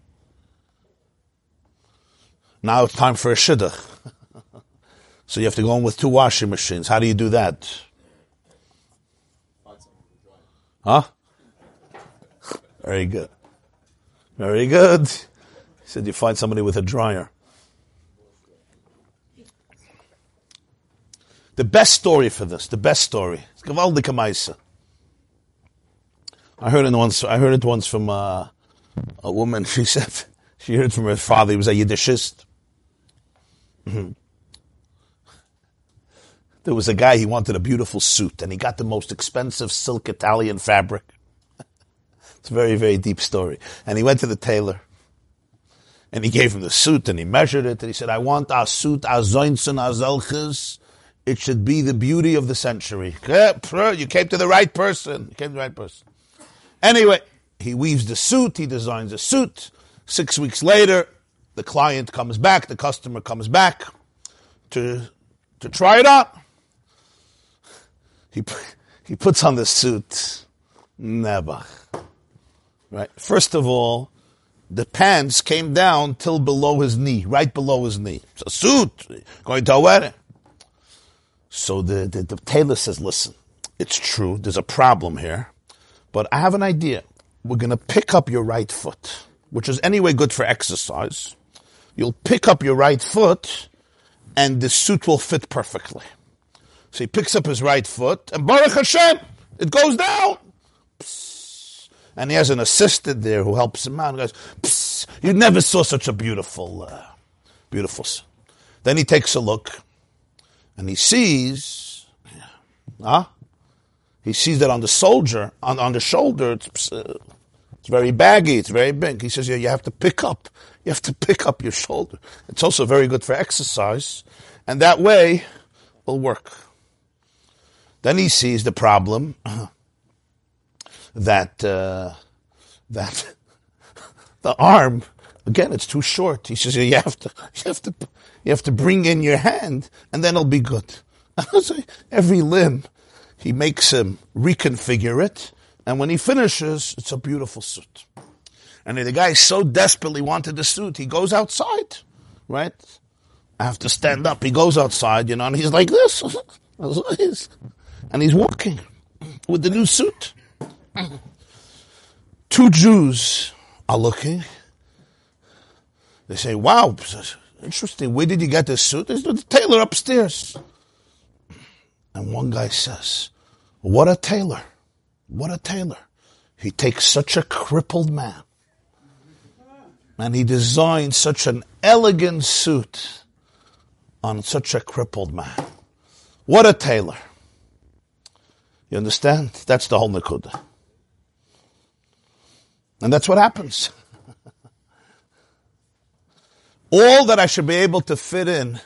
Now it's time for a shidduch. so you have to go in with two washing machines. How do you do that? Huh? Very good. Very good. He said you find somebody with a dryer. The best story for this, the best story, I heard it once. I heard it once from uh, a woman. She said she heard from her father. He was a Yiddishist, Mm-hmm. There was a guy, he wanted a beautiful suit, and he got the most expensive silk Italian fabric. it's a very, very deep story. And he went to the tailor, and he gave him the suit, and he measured it, and he said, I want our suit, our zoinson, our zelches. It should be the beauty of the century. You came to the right person. You came to the right person. Anyway, he weaves the suit, he designs a suit. Six weeks later, the client comes back, the customer comes back to, to try it out. He, he puts on the suit. Never. Right. First of all, the pants came down till below his knee, right below his knee. It's a suit going to a wedding. So the, the, the tailor says, listen, it's true, there's a problem here, but I have an idea. We're going to pick up your right foot, which is anyway good for exercise. You'll pick up your right foot and the suit will fit perfectly. So he picks up his right foot and Baruch Hashem, it goes down. Psst. And he has an assistant there who helps him out goes, Psst, you never saw such a beautiful, uh, beautiful. s-" Then he takes a look and he sees, huh? He sees that on the soldier, on, on the shoulder, it's, uh, it's very baggy, it's very big. He says, yeah, you have to pick up. You have to pick up your shoulder. It's also very good for exercise. And that way, will work. Then he sees the problem that, uh, that the arm, again, it's too short. He says, you have to, you have to, you have to bring in your hand and then it'll be good. Every limb, he makes him reconfigure it. And when he finishes, it's a beautiful suit. And the guy so desperately wanted the suit, he goes outside, right? I have to stand up. He goes outside, you know, and he's like this. And he's walking with the new suit. Two Jews are looking. They say, wow, interesting. Where did you get this suit? It's the tailor upstairs. And one guy says, what a tailor. What a tailor. He takes such a crippled man and he designed such an elegant suit on such a crippled man. What a tailor. You understand? That's the whole Nakuda. And that's what happens. All that I should be able to fit in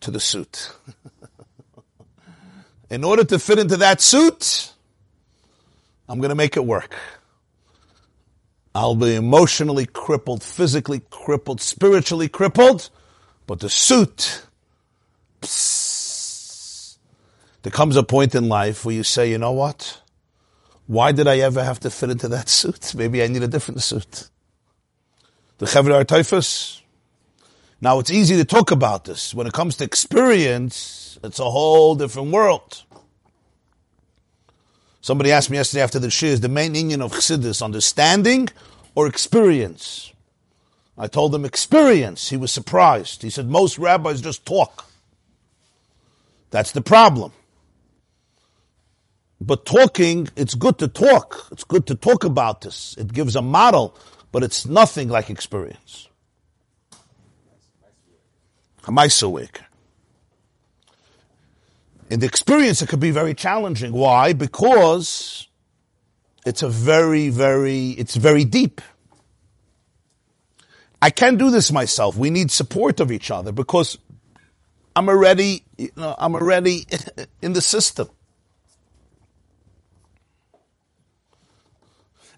to the suit. in order to fit into that suit, I'm going to make it work. I'll be emotionally crippled, physically crippled, spiritually crippled, but the suit, psst, there comes a point in life where you say, you know what? Why did I ever have to fit into that suit? Maybe I need a different suit. The Chevra Artaifus. Now it's easy to talk about this. When it comes to experience, it's a whole different world. Somebody asked me yesterday after the shir, is the main union of Chassidus understanding or experience? I told him experience. He was surprised. He said, most rabbis just talk. That's the problem. But talking, it's good to talk. It's good to talk about this. It gives a model, but it's nothing like experience. Hamaisa Waker. In the experience, it could be very challenging. Why? Because it's a very, very, it's very deep. I can't do this myself. We need support of each other because I'm already, you know, I'm already in the system.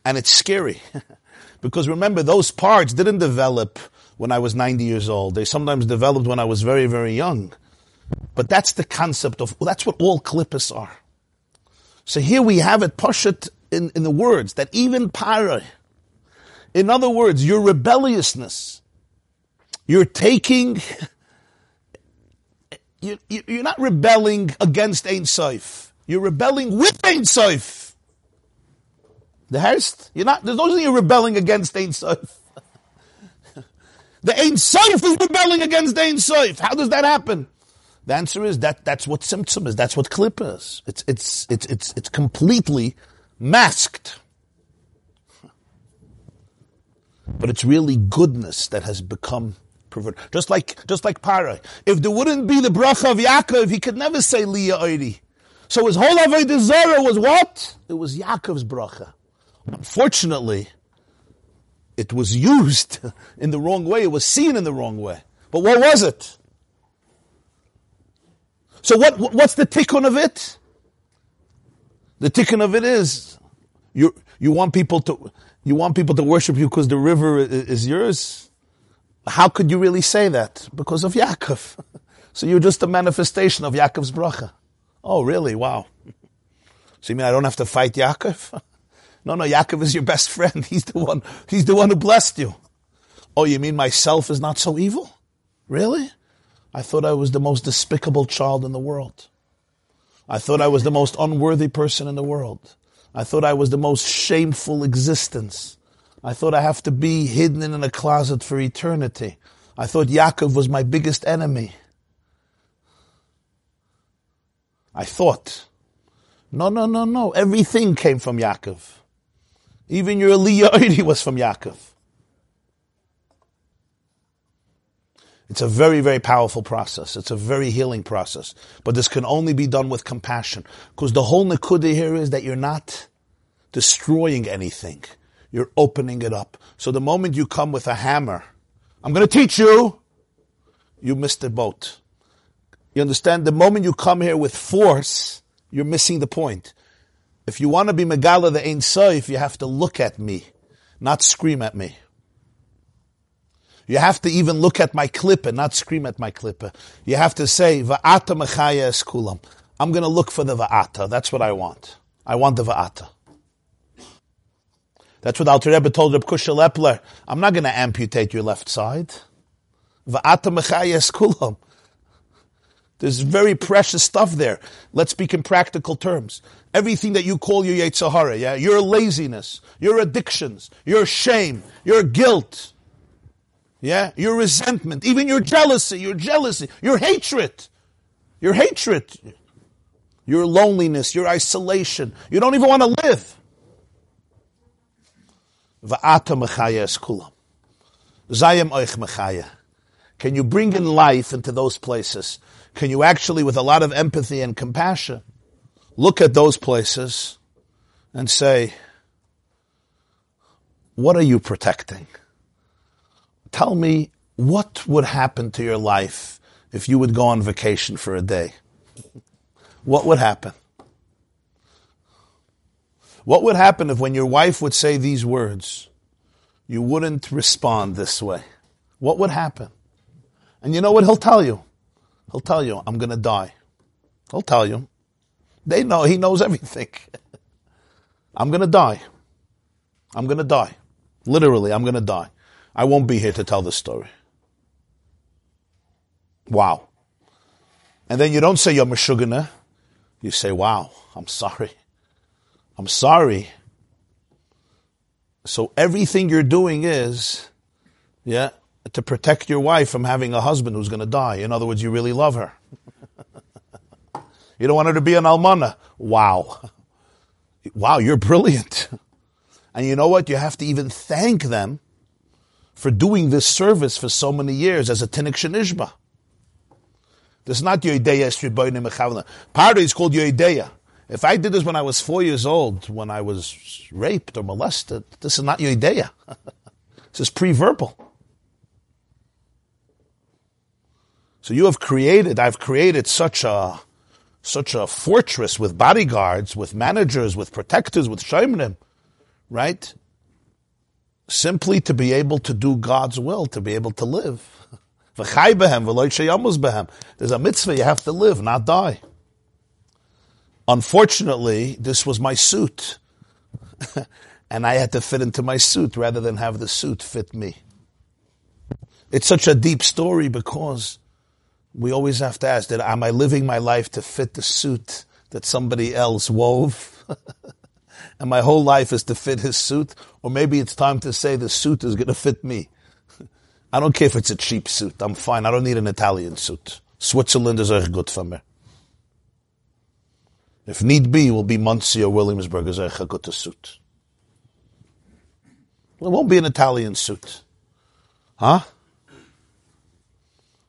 And it's scary. because remember, those parts didn't develop when I was 90 years old. They sometimes developed when I was very, very young. But that's the concept of, well, that's what all klippos are. So here we have it, Pashat in, in the words that even Para, in other words, your rebelliousness, you're taking, you, you, you're not rebelling against Ein Sof. You're rebelling with Ein Sof. The Herst, you're not, there's no reason you're rebelling against Ein Sof. the Ein Sof is rebelling against Ein Sof. How does that happen? The answer is that that's what symptom is. That's what clip is. It's, it's, it's, it's, it's completely masked. But it's really goodness that has become perverted. Just like, just like Para. If there wouldn't be the bracha of Yaakov, he could never say Leah Oiri. So his whole Avodah Zarah was what? It was Yaakov's bracha. Unfortunately, it was used in the wrong way. It was seen in the wrong way. But what was it? So what, what's the tikkun of it? The tikkun of it is, you, you want people to, you want people to worship you because the river is, is yours? How could you really say that? Because of Yaakov. So you're just a manifestation of Yaakov's bracha. Oh, really? Wow. So you mean I don't have to fight Yaakov? No, no, Yaakov is your best friend. He's the one, he's the one who blessed you. Oh, you mean myself is not so evil? Really? I thought I was the most despicable child in the world. I thought I was the most unworthy person in the world. I thought I was the most shameful existence. I thought I have to be hidden in a closet for eternity. I thought Yaakov was my biggest enemy. I thought. No, no, no, no. Everything came from Yaakov. Even your Aliyah was from Yaakov. It's a very, very powerful process. It's a very healing process. But this can only be done with compassion. Because the whole Nakuda here is that you're not destroying anything. You're opening it up. So the moment you come with a hammer, I'm going to teach you, you missed the boat. You understand? The moment you come here with force, you're missing the point. If you want to be Megala the Ein Soif, you have to look at me, not scream at me. You have to even look at my klippa, not scream at my klippa. You have to say, Va'ata mechaya eskulam. I'm going to look for the Va'ata. That's what I want. I want the Va'ata. That's what Alter Rebbe told Reb Yekusiel Liepler. I'm not going to amputate your left side. Va'ata mechaya eskulam. There's very precious stuff there. Let's speak in practical terms. Everything that you call your yetzer hara, yeah, your laziness, your addictions, your shame, your guilt, yeah, your resentment, even your jealousy, your jealousy, your hatred, your hatred, your loneliness, your isolation. You don't even want to live. Can you bring in life into those places? Can you actually, with a lot of empathy and compassion, look at those places and say, what are you protecting? Tell me what would happen to your life if you would go on vacation for a day? What would happen? What would happen if when your wife would say these words, you wouldn't respond this way? What would happen? And you know what he'll tell you? He'll tell you, I'm going to die. He'll tell you. They know, he knows everything. I'm going to die. I'm going to die. Literally, I'm going to die. I won't be here to tell the story. Wow. And then you don't say you're Meshugana. You say, wow, I'm sorry. I'm sorry. So everything you're doing is, yeah, to protect your wife from having a husband who's going to die. In other words, you really love her. you don't want her to be an almana. Wow. Wow, you're brilliant. And you know what? You have to even thank them for doing this service for so many years as a tinok shenishba. This is not Yoideya Esriboinim Mechavna. Part of it is called Yoideya. If I did this when I was four years old, when I was raped or molested, this is not Yoideya. this is pre-verbal. So you have created, I've created such a, such a fortress with bodyguards, with managers, with protectors, with shaymanim, right? Simply to be able to do God's will, to be able to live. There's a mitzvah, you have to live, not die. Unfortunately, this was my suit. and I had to fit into my suit rather than have the suit fit me. It's such a deep story because we always have to ask that am I living my life to fit the suit that somebody else wove? and my whole life is to fit his suit, or maybe it's time to say the suit is going to fit me. I don't care if it's a cheap suit. I'm fine. I don't need an Italian suit. Switzerland is echt good for me. If need be, will be Monsey or Williamsburg is a good suit. It won't be an Italian suit. Huh?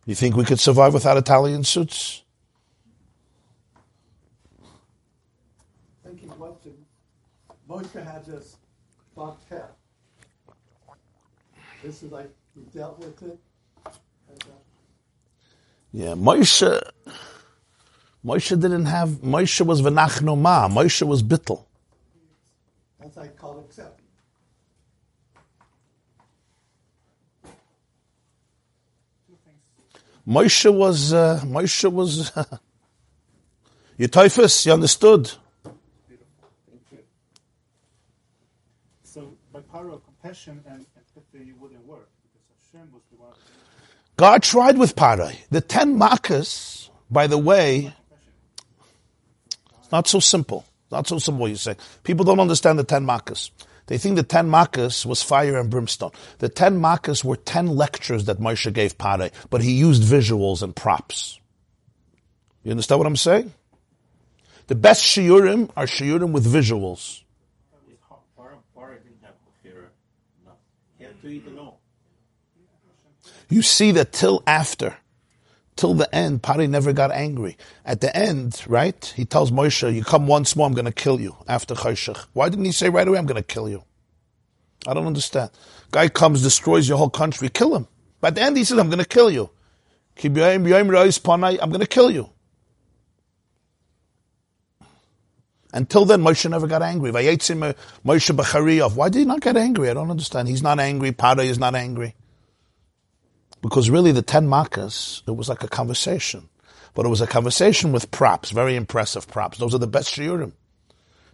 You think we could survive without Italian suits? Moshe had this bobcat. This is like he dealt with it. Yeah, Moshe. Moshe didn't have. Moshe was v'nachnu ma. Moshe was bittul. That's like called accept. Moshe was. Uh, Moshe was. Uh, you typhus, you understood. Paro compassion and empathy wouldn't work because Hashem was the one. God tried with Parai. The ten makas, by the way, it's not so simple. Not so simple, you say. People don't understand the ten makas. They think the ten makas was fire and brimstone. The ten makas were ten lectures that Moshe gave Parai, but he used visuals and props. You understand what I'm saying? The best shiurim are shiurim with visuals. Para, para didn't have Bechira. No. He had to eat alone. You see that till after, till the end, Pari never got angry. At the end, right, he tells Moshe, you come once more, I'm going to kill you after Chayshach. Why didn't he say right away, I'm going to kill you? I don't understand. Guy comes, destroys your whole country, kill him. But at the end, he says, I'm going to kill you. I'm going to kill you. Until then, Moshe never got angry. Vayetzim Moshe B'chariyav. Why did he not get angry? I don't understand. He's not angry. Pari is not angry. Because really, the ten makas, it was like a conversation. But it was a conversation with props, very impressive props. Those are the best shiurim.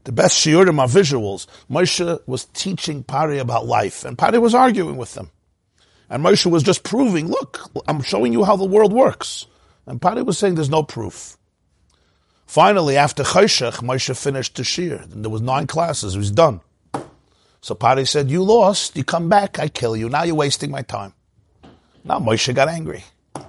The best shiurim are visuals. Moshe was teaching Pari about life, and Pari was arguing with them. And Moshe was just proving, look, I'm showing you how the world works. And Pari was saying there's no proof. Finally, after Chayshach, Moshe finished the shir. There was nine classes. It was done. So Pari said, you lost. You come back, I kill you. Now you're wasting my time. Now Moshe got angry.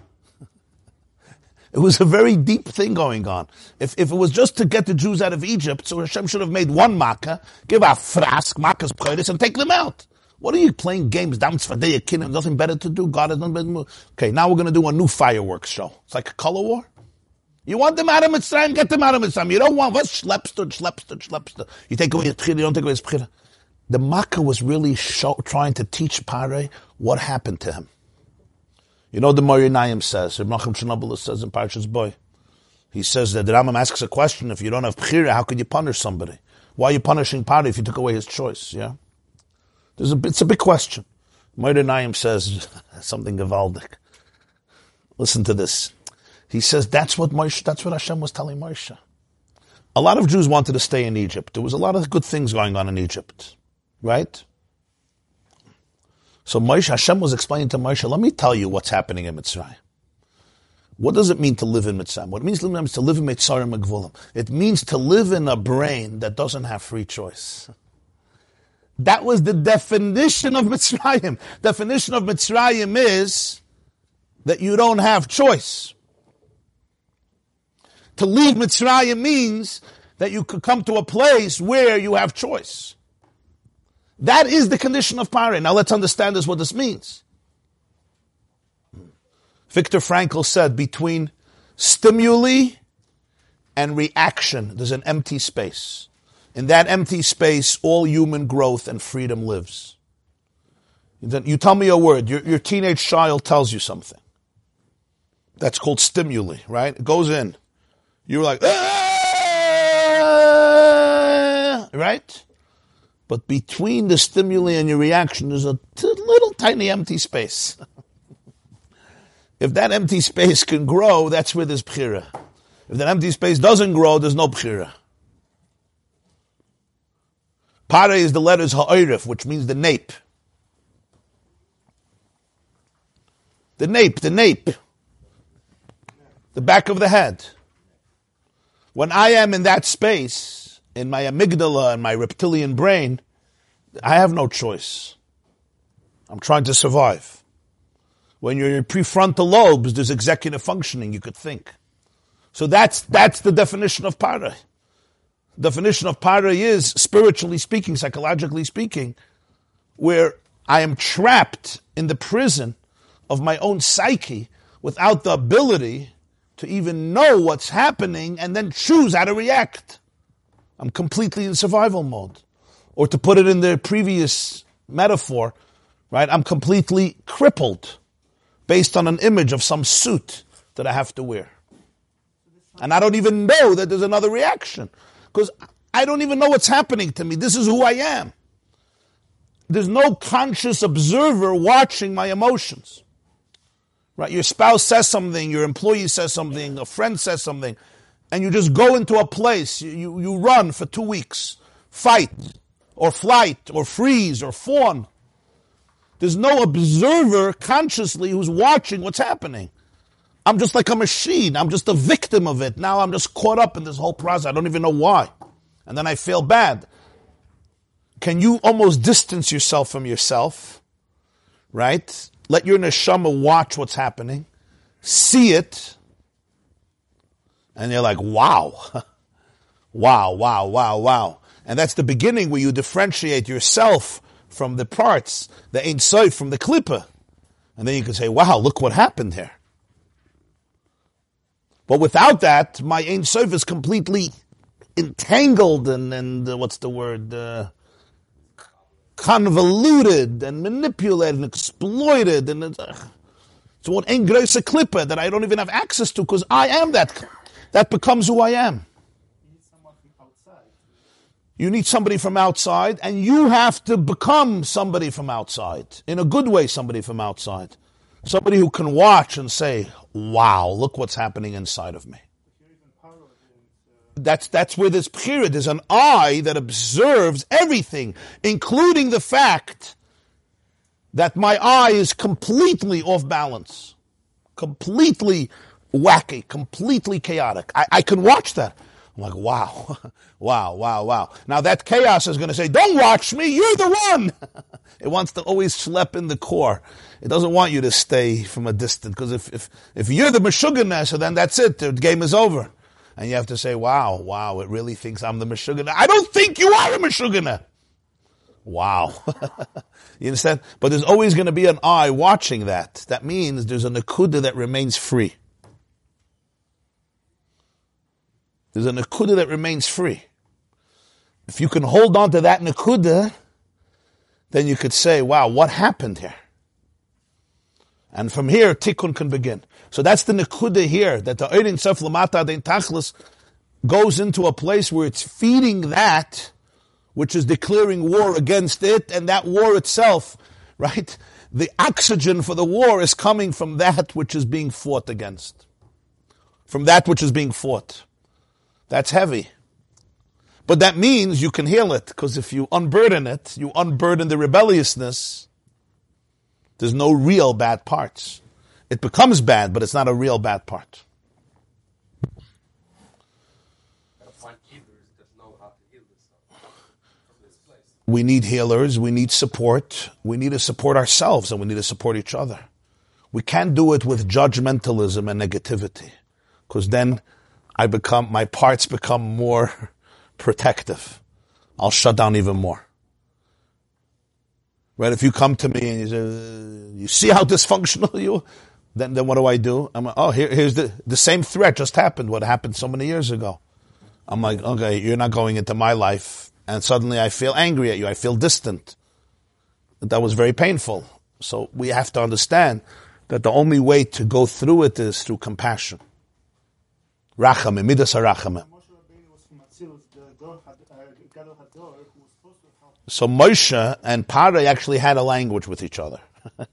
It was a very deep thing going on. If, if it was just to get the Jews out of Egypt, so Hashem should have made one makkah, give a frask, makkah's preiris, and take them out. What are you playing games? Nothing better to do. God has nothing better Okay, now we're going to do a new fireworks show. It's like a color war. You want them out of Mitzrayim, get them out of Mitzrayim. You don't want what schlepster, schlepster, schlepster. You take away his pchira, you don't take away his pchira. The makkah was really show, trying to teach Pare what happened to him. You know the Meor Einayim says, Nachum Chernobyl says in Parshas Boy. He says that the Rambam asks a question, if you don't have Bechira, how could you punish somebody? Why are you punishing Pari if you took away his choice, yeah? There's a, it's a big question. Meor Einayim says something gewaldig. Listen to this. He says that's what Moshe, that's what Hashem was telling Moshe. A lot of Jews wanted to stay in Egypt. There was a lot of good things going on in Egypt, right? So Moshe, Hashem was explaining to Moshe, let me tell you what's happening in Mitzrayim. What does it mean to live in Mitzrayim? What it means to live in to live in Mitzrayim Megvulim. It means to live in a brain that doesn't have free choice. That was the definition of Mitzrayim. Definition of Mitzrayim is that you don't have choice. To leave Mitzrayim means that you could come to a place where you have choice. That is the condition of Pari. Now let's understand this, what this means. Viktor Frankl said between stimuli and reaction, there's an empty space. In that empty space, all human growth and freedom lives. You tell me a word, your, your teenage child tells you something. That's called stimuli, right? It goes in. You're like, ah! right? But between the stimuli and your reaction, there's a t- little tiny empty space. if that empty space can grow, that's where there's bchira. If that empty space doesn't grow, there's no bchira. Pare is the letters ha'irif, which means the nape. The nape, the nape. The back of the head. When I am in that space, in my amygdala and my reptilian brain, I have no choice. I'm trying to survive. When you're in prefrontal lobes, there's executive functioning, you could think. So that's, that's the definition of para. Definition of para is, spiritually speaking, psychologically speaking, where I am trapped in the prison of my own psyche without the ability to even know what's happening and then choose how to react. I'm completely in survival mode. Or to put it in the previous metaphor, right? I'm completely crippled based on an image of some suit that I have to wear. And I don't even know that there's another reaction because I don't even know what's happening to me. This is who I am. There's no conscious observer watching my emotions. Right? Your spouse says something, your employee says something, a friend says something and you just go into a place, you, you, you run for two weeks, fight, or flight, or freeze, or fawn. There's no observer consciously who's watching what's happening. I'm just like a machine. I'm just a victim of it. Now I'm just caught up in this whole process. I don't even know why. And then I feel bad. Can you almost distance yourself from yourself? Right? Let your neshama watch what's happening. See it. And you're like, wow. wow, wow, wow, wow. And that's the beginning where you differentiate yourself from the parts, the Ein from the Klippa. And then you can say, wow, look what happened here. But without that, my Ein Sof is completely entangled and, and uh, what's the word? Uh, convoluted and manipulated and exploited. And it's, uh, it's Ein Größe Klippa that I don't even have access to because I am that. That becomes who I am. You need somebody from outside, and you have to become somebody from outside. In a good way, somebody from outside. Somebody who can watch and say, wow, look what's happening inside of me. If you're even power and uh, That's, that's where this period is an eye that observes everything, including the fact that my eye is completely off balance, completely wacky, completely chaotic. I, I can watch that. I'm like, wow, wow, wow, wow. Now that chaos is going to say, don't watch me, you're the one. it wants to always schlep in the core. It doesn't want you to stay from a distance, because if, if, if you're the Meshuggah, then that's it, the game is over. And you have to say, wow, wow, it really thinks I'm the Meshuggah. I don't think you are a Meshuggah. Wow. you understand? But there's always going to be an eye watching that. That means there's a Nakuda that remains free. There's a Nakuda that remains free. If you can hold on to that Nakuda, then you could say, wow, what happened here? And from here, tikkun can begin. So that's the Nakuda here, that the Eirin Sef Lamata Dein Tachlis goes into a place where it's feeding that, which is declaring war against it, and that war itself, right? The oxygen for the war is coming from that which is being fought against. From that which is being fought. That's heavy. But that means you can heal it, because if you unburden it, you unburden the rebelliousness, there's no real bad parts. It becomes bad, but it's not a real bad part. We need healers, we need support, we need to support ourselves, and we need to support each other. We can't do it with judgmentalism and negativity, because then I become, my parts become more protective. I'll shut down even more. Right? If you come to me and you say, you see how dysfunctional you, then, then what do I do? I'm like, oh, here, here's the, the same threat just happened, what happened so many years ago. I'm like, okay, you're not going into my life. And suddenly I feel angry at you. I feel distant. That was very painful. So we have to understand that the only way to go through it is through compassion. Rachamim, midas harachamim. Moshe Rabbeinu was from Atzilus, the Dor had, uh, Gadol Hador, who was supposed to help. So Moshe and Pare actually had a language with each other.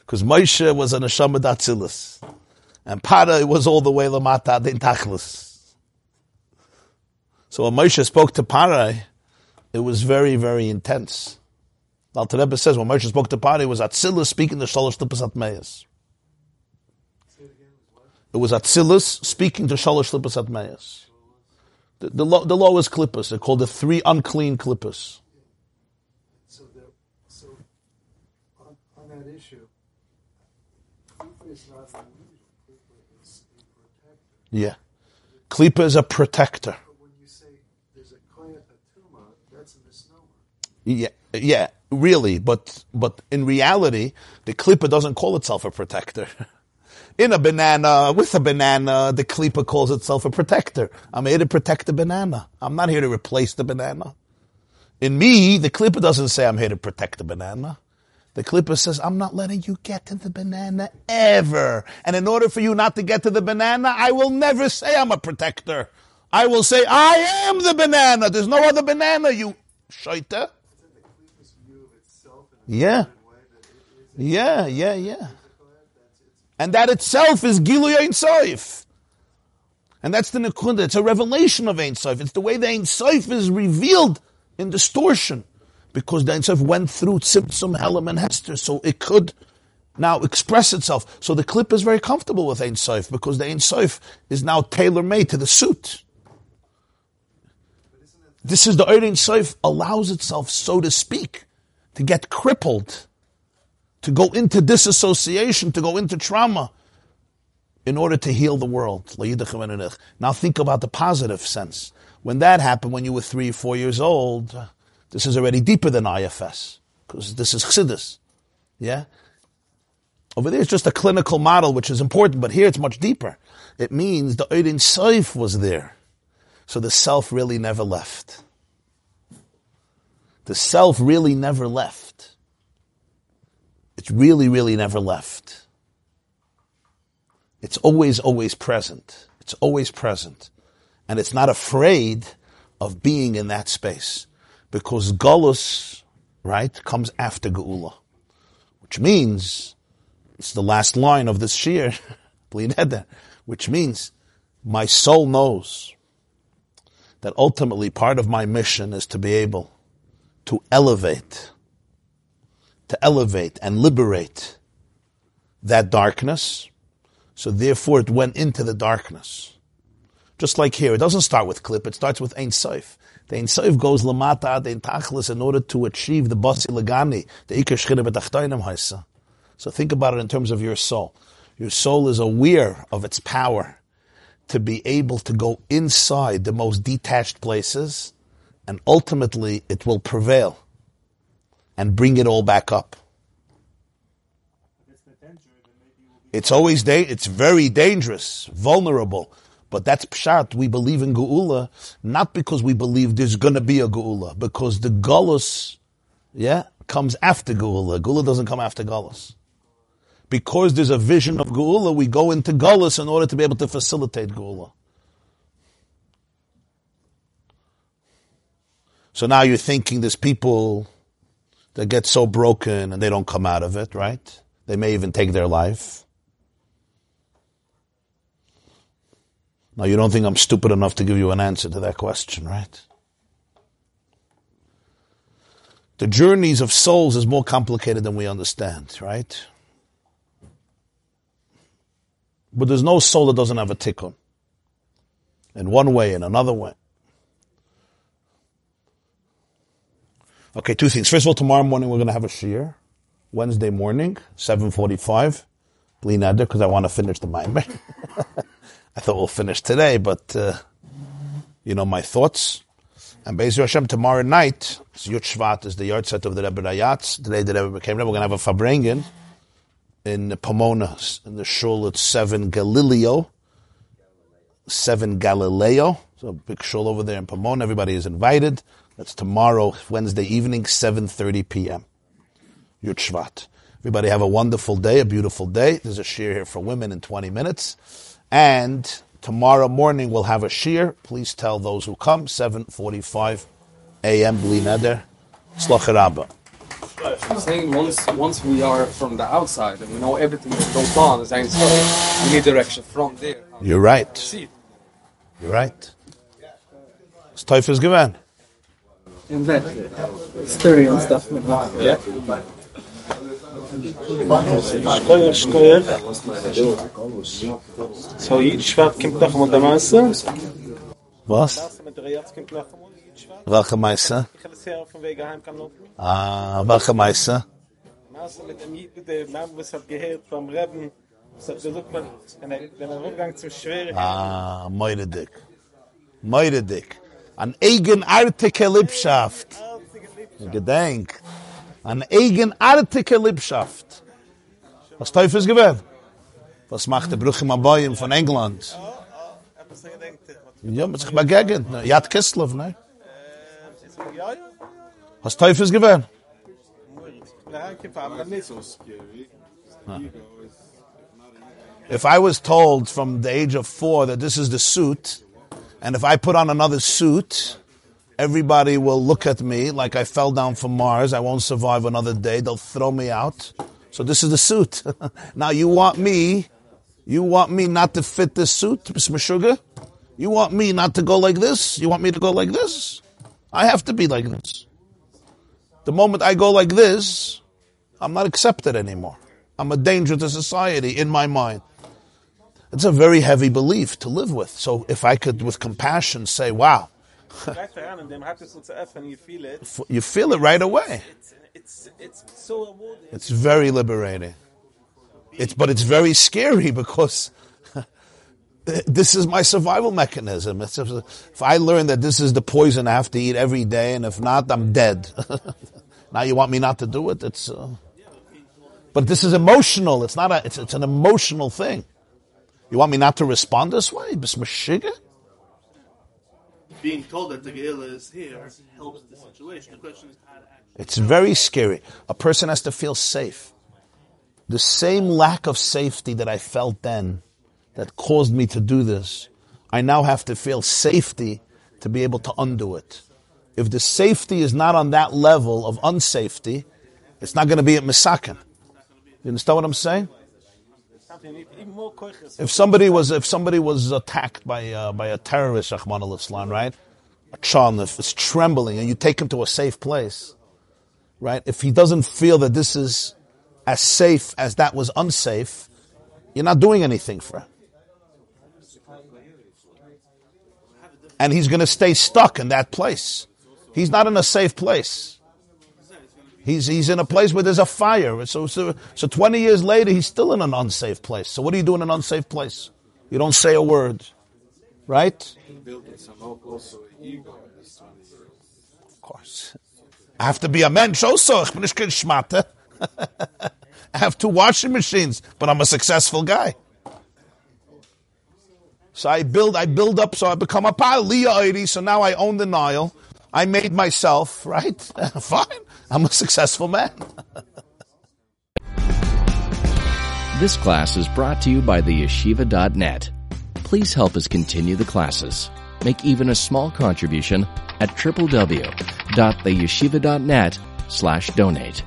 Because Moshe was an Neshama Datzilus. And Pare was all the way Lamata Din Tachlis. So when Moshe spoke to Pare, it was very, very intense. Alter Rebbe says when Moshe spoke to Pare, it was Atzilus speaking to Shalosh Lipas Atmeis. It was Atzilus speaking to Shalosh Lipas Atmeis. The, the, the law is Klippas. They're called the three unclean Klippas. So, there, so on, on that issue, Kufa is not unusual. Kufa is a protector. Yeah. Klipa is a protector. But when you say there's a koyat that's a misnomer. Yeah, yeah, really, but but in reality, the klipa doesn't call itself a protector. In a banana, with a banana, the klipa calls itself a protector. I'm here to protect the banana. I'm not here to replace the banana. In me, the klipa doesn't say I'm here to protect the banana. The klipa says, I'm not letting you get to the banana ever. And in order for you not to get to the banana, I will never say I'm a protector. I will say, I am the banana. There's no other banana, you shaita. Yeah. Yeah, yeah, yeah. And that itself is Giluy Ein Sof. And that's the Nekuda. It's a revelation of Ein Sof. It's the way the Ein Sof is revealed in distortion. Because the Ein Sof went through Tzimtzum, Helam, and Hester, so it could now express itself. So the clip is very comfortable with Ein Sof because the Ein Sof is now tailor made to the suit. This is the Ein Sof allows itself, so to speak, to get crippled, to go into disassociation, to go into trauma, in order to heal the world. Now think about the positive sense. When that happened, when you were three, four years old, this is already deeper than IFS because this is chassidus. Yeah. Over there, it's just a clinical model, which is important, but here it's much deeper. It means the Odin Seif was there. So the self really never left. The self really never left. It's really, really never left. It's always, always present. It's always present. And it's not afraid of being in that space. Because Golus, right, comes after Geula. Which means, it's the last line of this shir, which means, my soul knows that ultimately part of my mission is to be able to elevate, to elevate and liberate that darkness. So therefore it went into the darkness. Just like here, it doesn't start with clip, it starts with Ein Seif. The Ein goes lamata the tachlis in order to achieve the basi legani, the ikar shchina betachtoinim haisa. So think about it in terms of your soul. Your soul is aware of its power to be able to go inside the most detached places and ultimately it will prevail and bring it all back up. It's always da- it's very dangerous, vulnerable. But that's pshat. We believe in geula not because we believe there's going to be a geula, because the galus, yeah, comes after geula. Geula doesn't come after galus. Because there's a vision of geula, we go into galus in order to be able to facilitate geula. So now you're thinking there's people that get so broken and they don't come out of it, right? They may even take their life. Now you don't think I'm stupid enough to give you an answer to that question, right? The journeys of souls is more complicated than we understand, right? But there's no soul that doesn't have a tikkun. In one way, in another way. Okay, two things. First of all, tomorrow morning we're going to have a shir. Wednesday morning, 7.45. Bli neder, because I want to finish the Maimer. I thought we'll finish today, but, uh, you know, my thoughts. And Be'ez Hashem, tomorrow night, Yud Shvat, is the yahrtzeit of the Rebbe Rayatz. Today the Rebbe became Rebbe. We're going to have a Farbrengen in Pomona, in the shul at 7 Galileo. 7 Galileo. So big shul over there in Pomona. Everybody is invited. That's tomorrow, Wednesday evening, 7.30 p.m. Yud Shvat. Everybody have a wonderful day, a beautiful day. There's a shir here for women in 20 minutes. And tomorrow morning we'll have a shir. Please tell those who come, 7.45 a.m. Bli Neder. Slacharabba. I'm saying once once we are from the outside and we know everything that goes on as Ein Sof, we need direction from there. You're right. You're right. It's Teufels gewähnt. and that story and stuff. Yeah. Steuer, Steuer. So, Jiddisch Wart kommt noch einmal der Meister. Was? Welche ah, Meister? Ah, welche Meister? Meister mit dem Jid, mit dem Mann, was hat gehört vom Reben, was hat gesagt, wenn er, er Rückgang zum Schweren... Ah, meure Dick. Meure Dick. An eigenartige Liebschaft. Gedenkt. An eigenartige Liebschaft. Was Teufels gewähnt? Was macht der Bruch im Abayim von England? Ja, mit sich begegnet. ne? Yad Kislov, ne? Was Teufels nicht. If I was told from the age of four that this is the suit, and if I put on another suit, everybody will look at me like I fell down from Mars. I won't survive another day. They'll throw me out. So this is the suit. now you want me, you want me not to fit this suit, Miss Sugar? You want me not to go like this? You want me to go like this? I have to be like this. The moment I go like this, I'm not accepted anymore. I'm a danger to society in my mind. It's a very heavy belief to live with. So if I could, with compassion, say, wow, Gleich daran, in dem hat es so zu öffnen, you feel it. you feel it right away. It's, it's, it's so rewarding. It's very liberating. It's, but it's very scary because this is my survival mechanism. It's, if I learn that this is the poison I have to eat every day, and if not, I'm dead. now you want me not to do it? It's, uh, but this is emotional. It's not a, it's, it's an emotional thing. You want me not to respond this way? Bis mashiga? Being told that the Geula is here helps the situation. The question is how to act. It's very scary. A person has to feel safe. The same lack of safety that I felt then that caused me to do this, I now have to feel safety to be able to undo it. If the safety is not on that level of unsafety, it's not going to be at Misakin. You understand what I'm saying? Something you need even more koiches. If somebody was if somebody was attacked by uh, by a terrorist, al Islam, right? A child is trembling and you take him to a safe place, right? If he doesn't feel that this is as safe as that was unsafe, you're not doing anything for him. And he's going to stay stuck in that place. He's not in a safe place. He's, he's in a place where there's a fire. So, so, so 20 years later, he's still in an unsafe place. So what do you do in an unsafe place? You don't say a word. Right? Building some also ego in this 20 years. Of course. I have to be a mensch also. I have two washing machines, but I'm a successful guy. So I build, I build up, so I become a Pa'aliyah so now I own the Nile. I made myself, right? Fine. I'm a successful man. This class is brought to you by the yeshiva.net. Please help us continue the classes. Make even a small contribution at www.theyeshiva.net slash donate.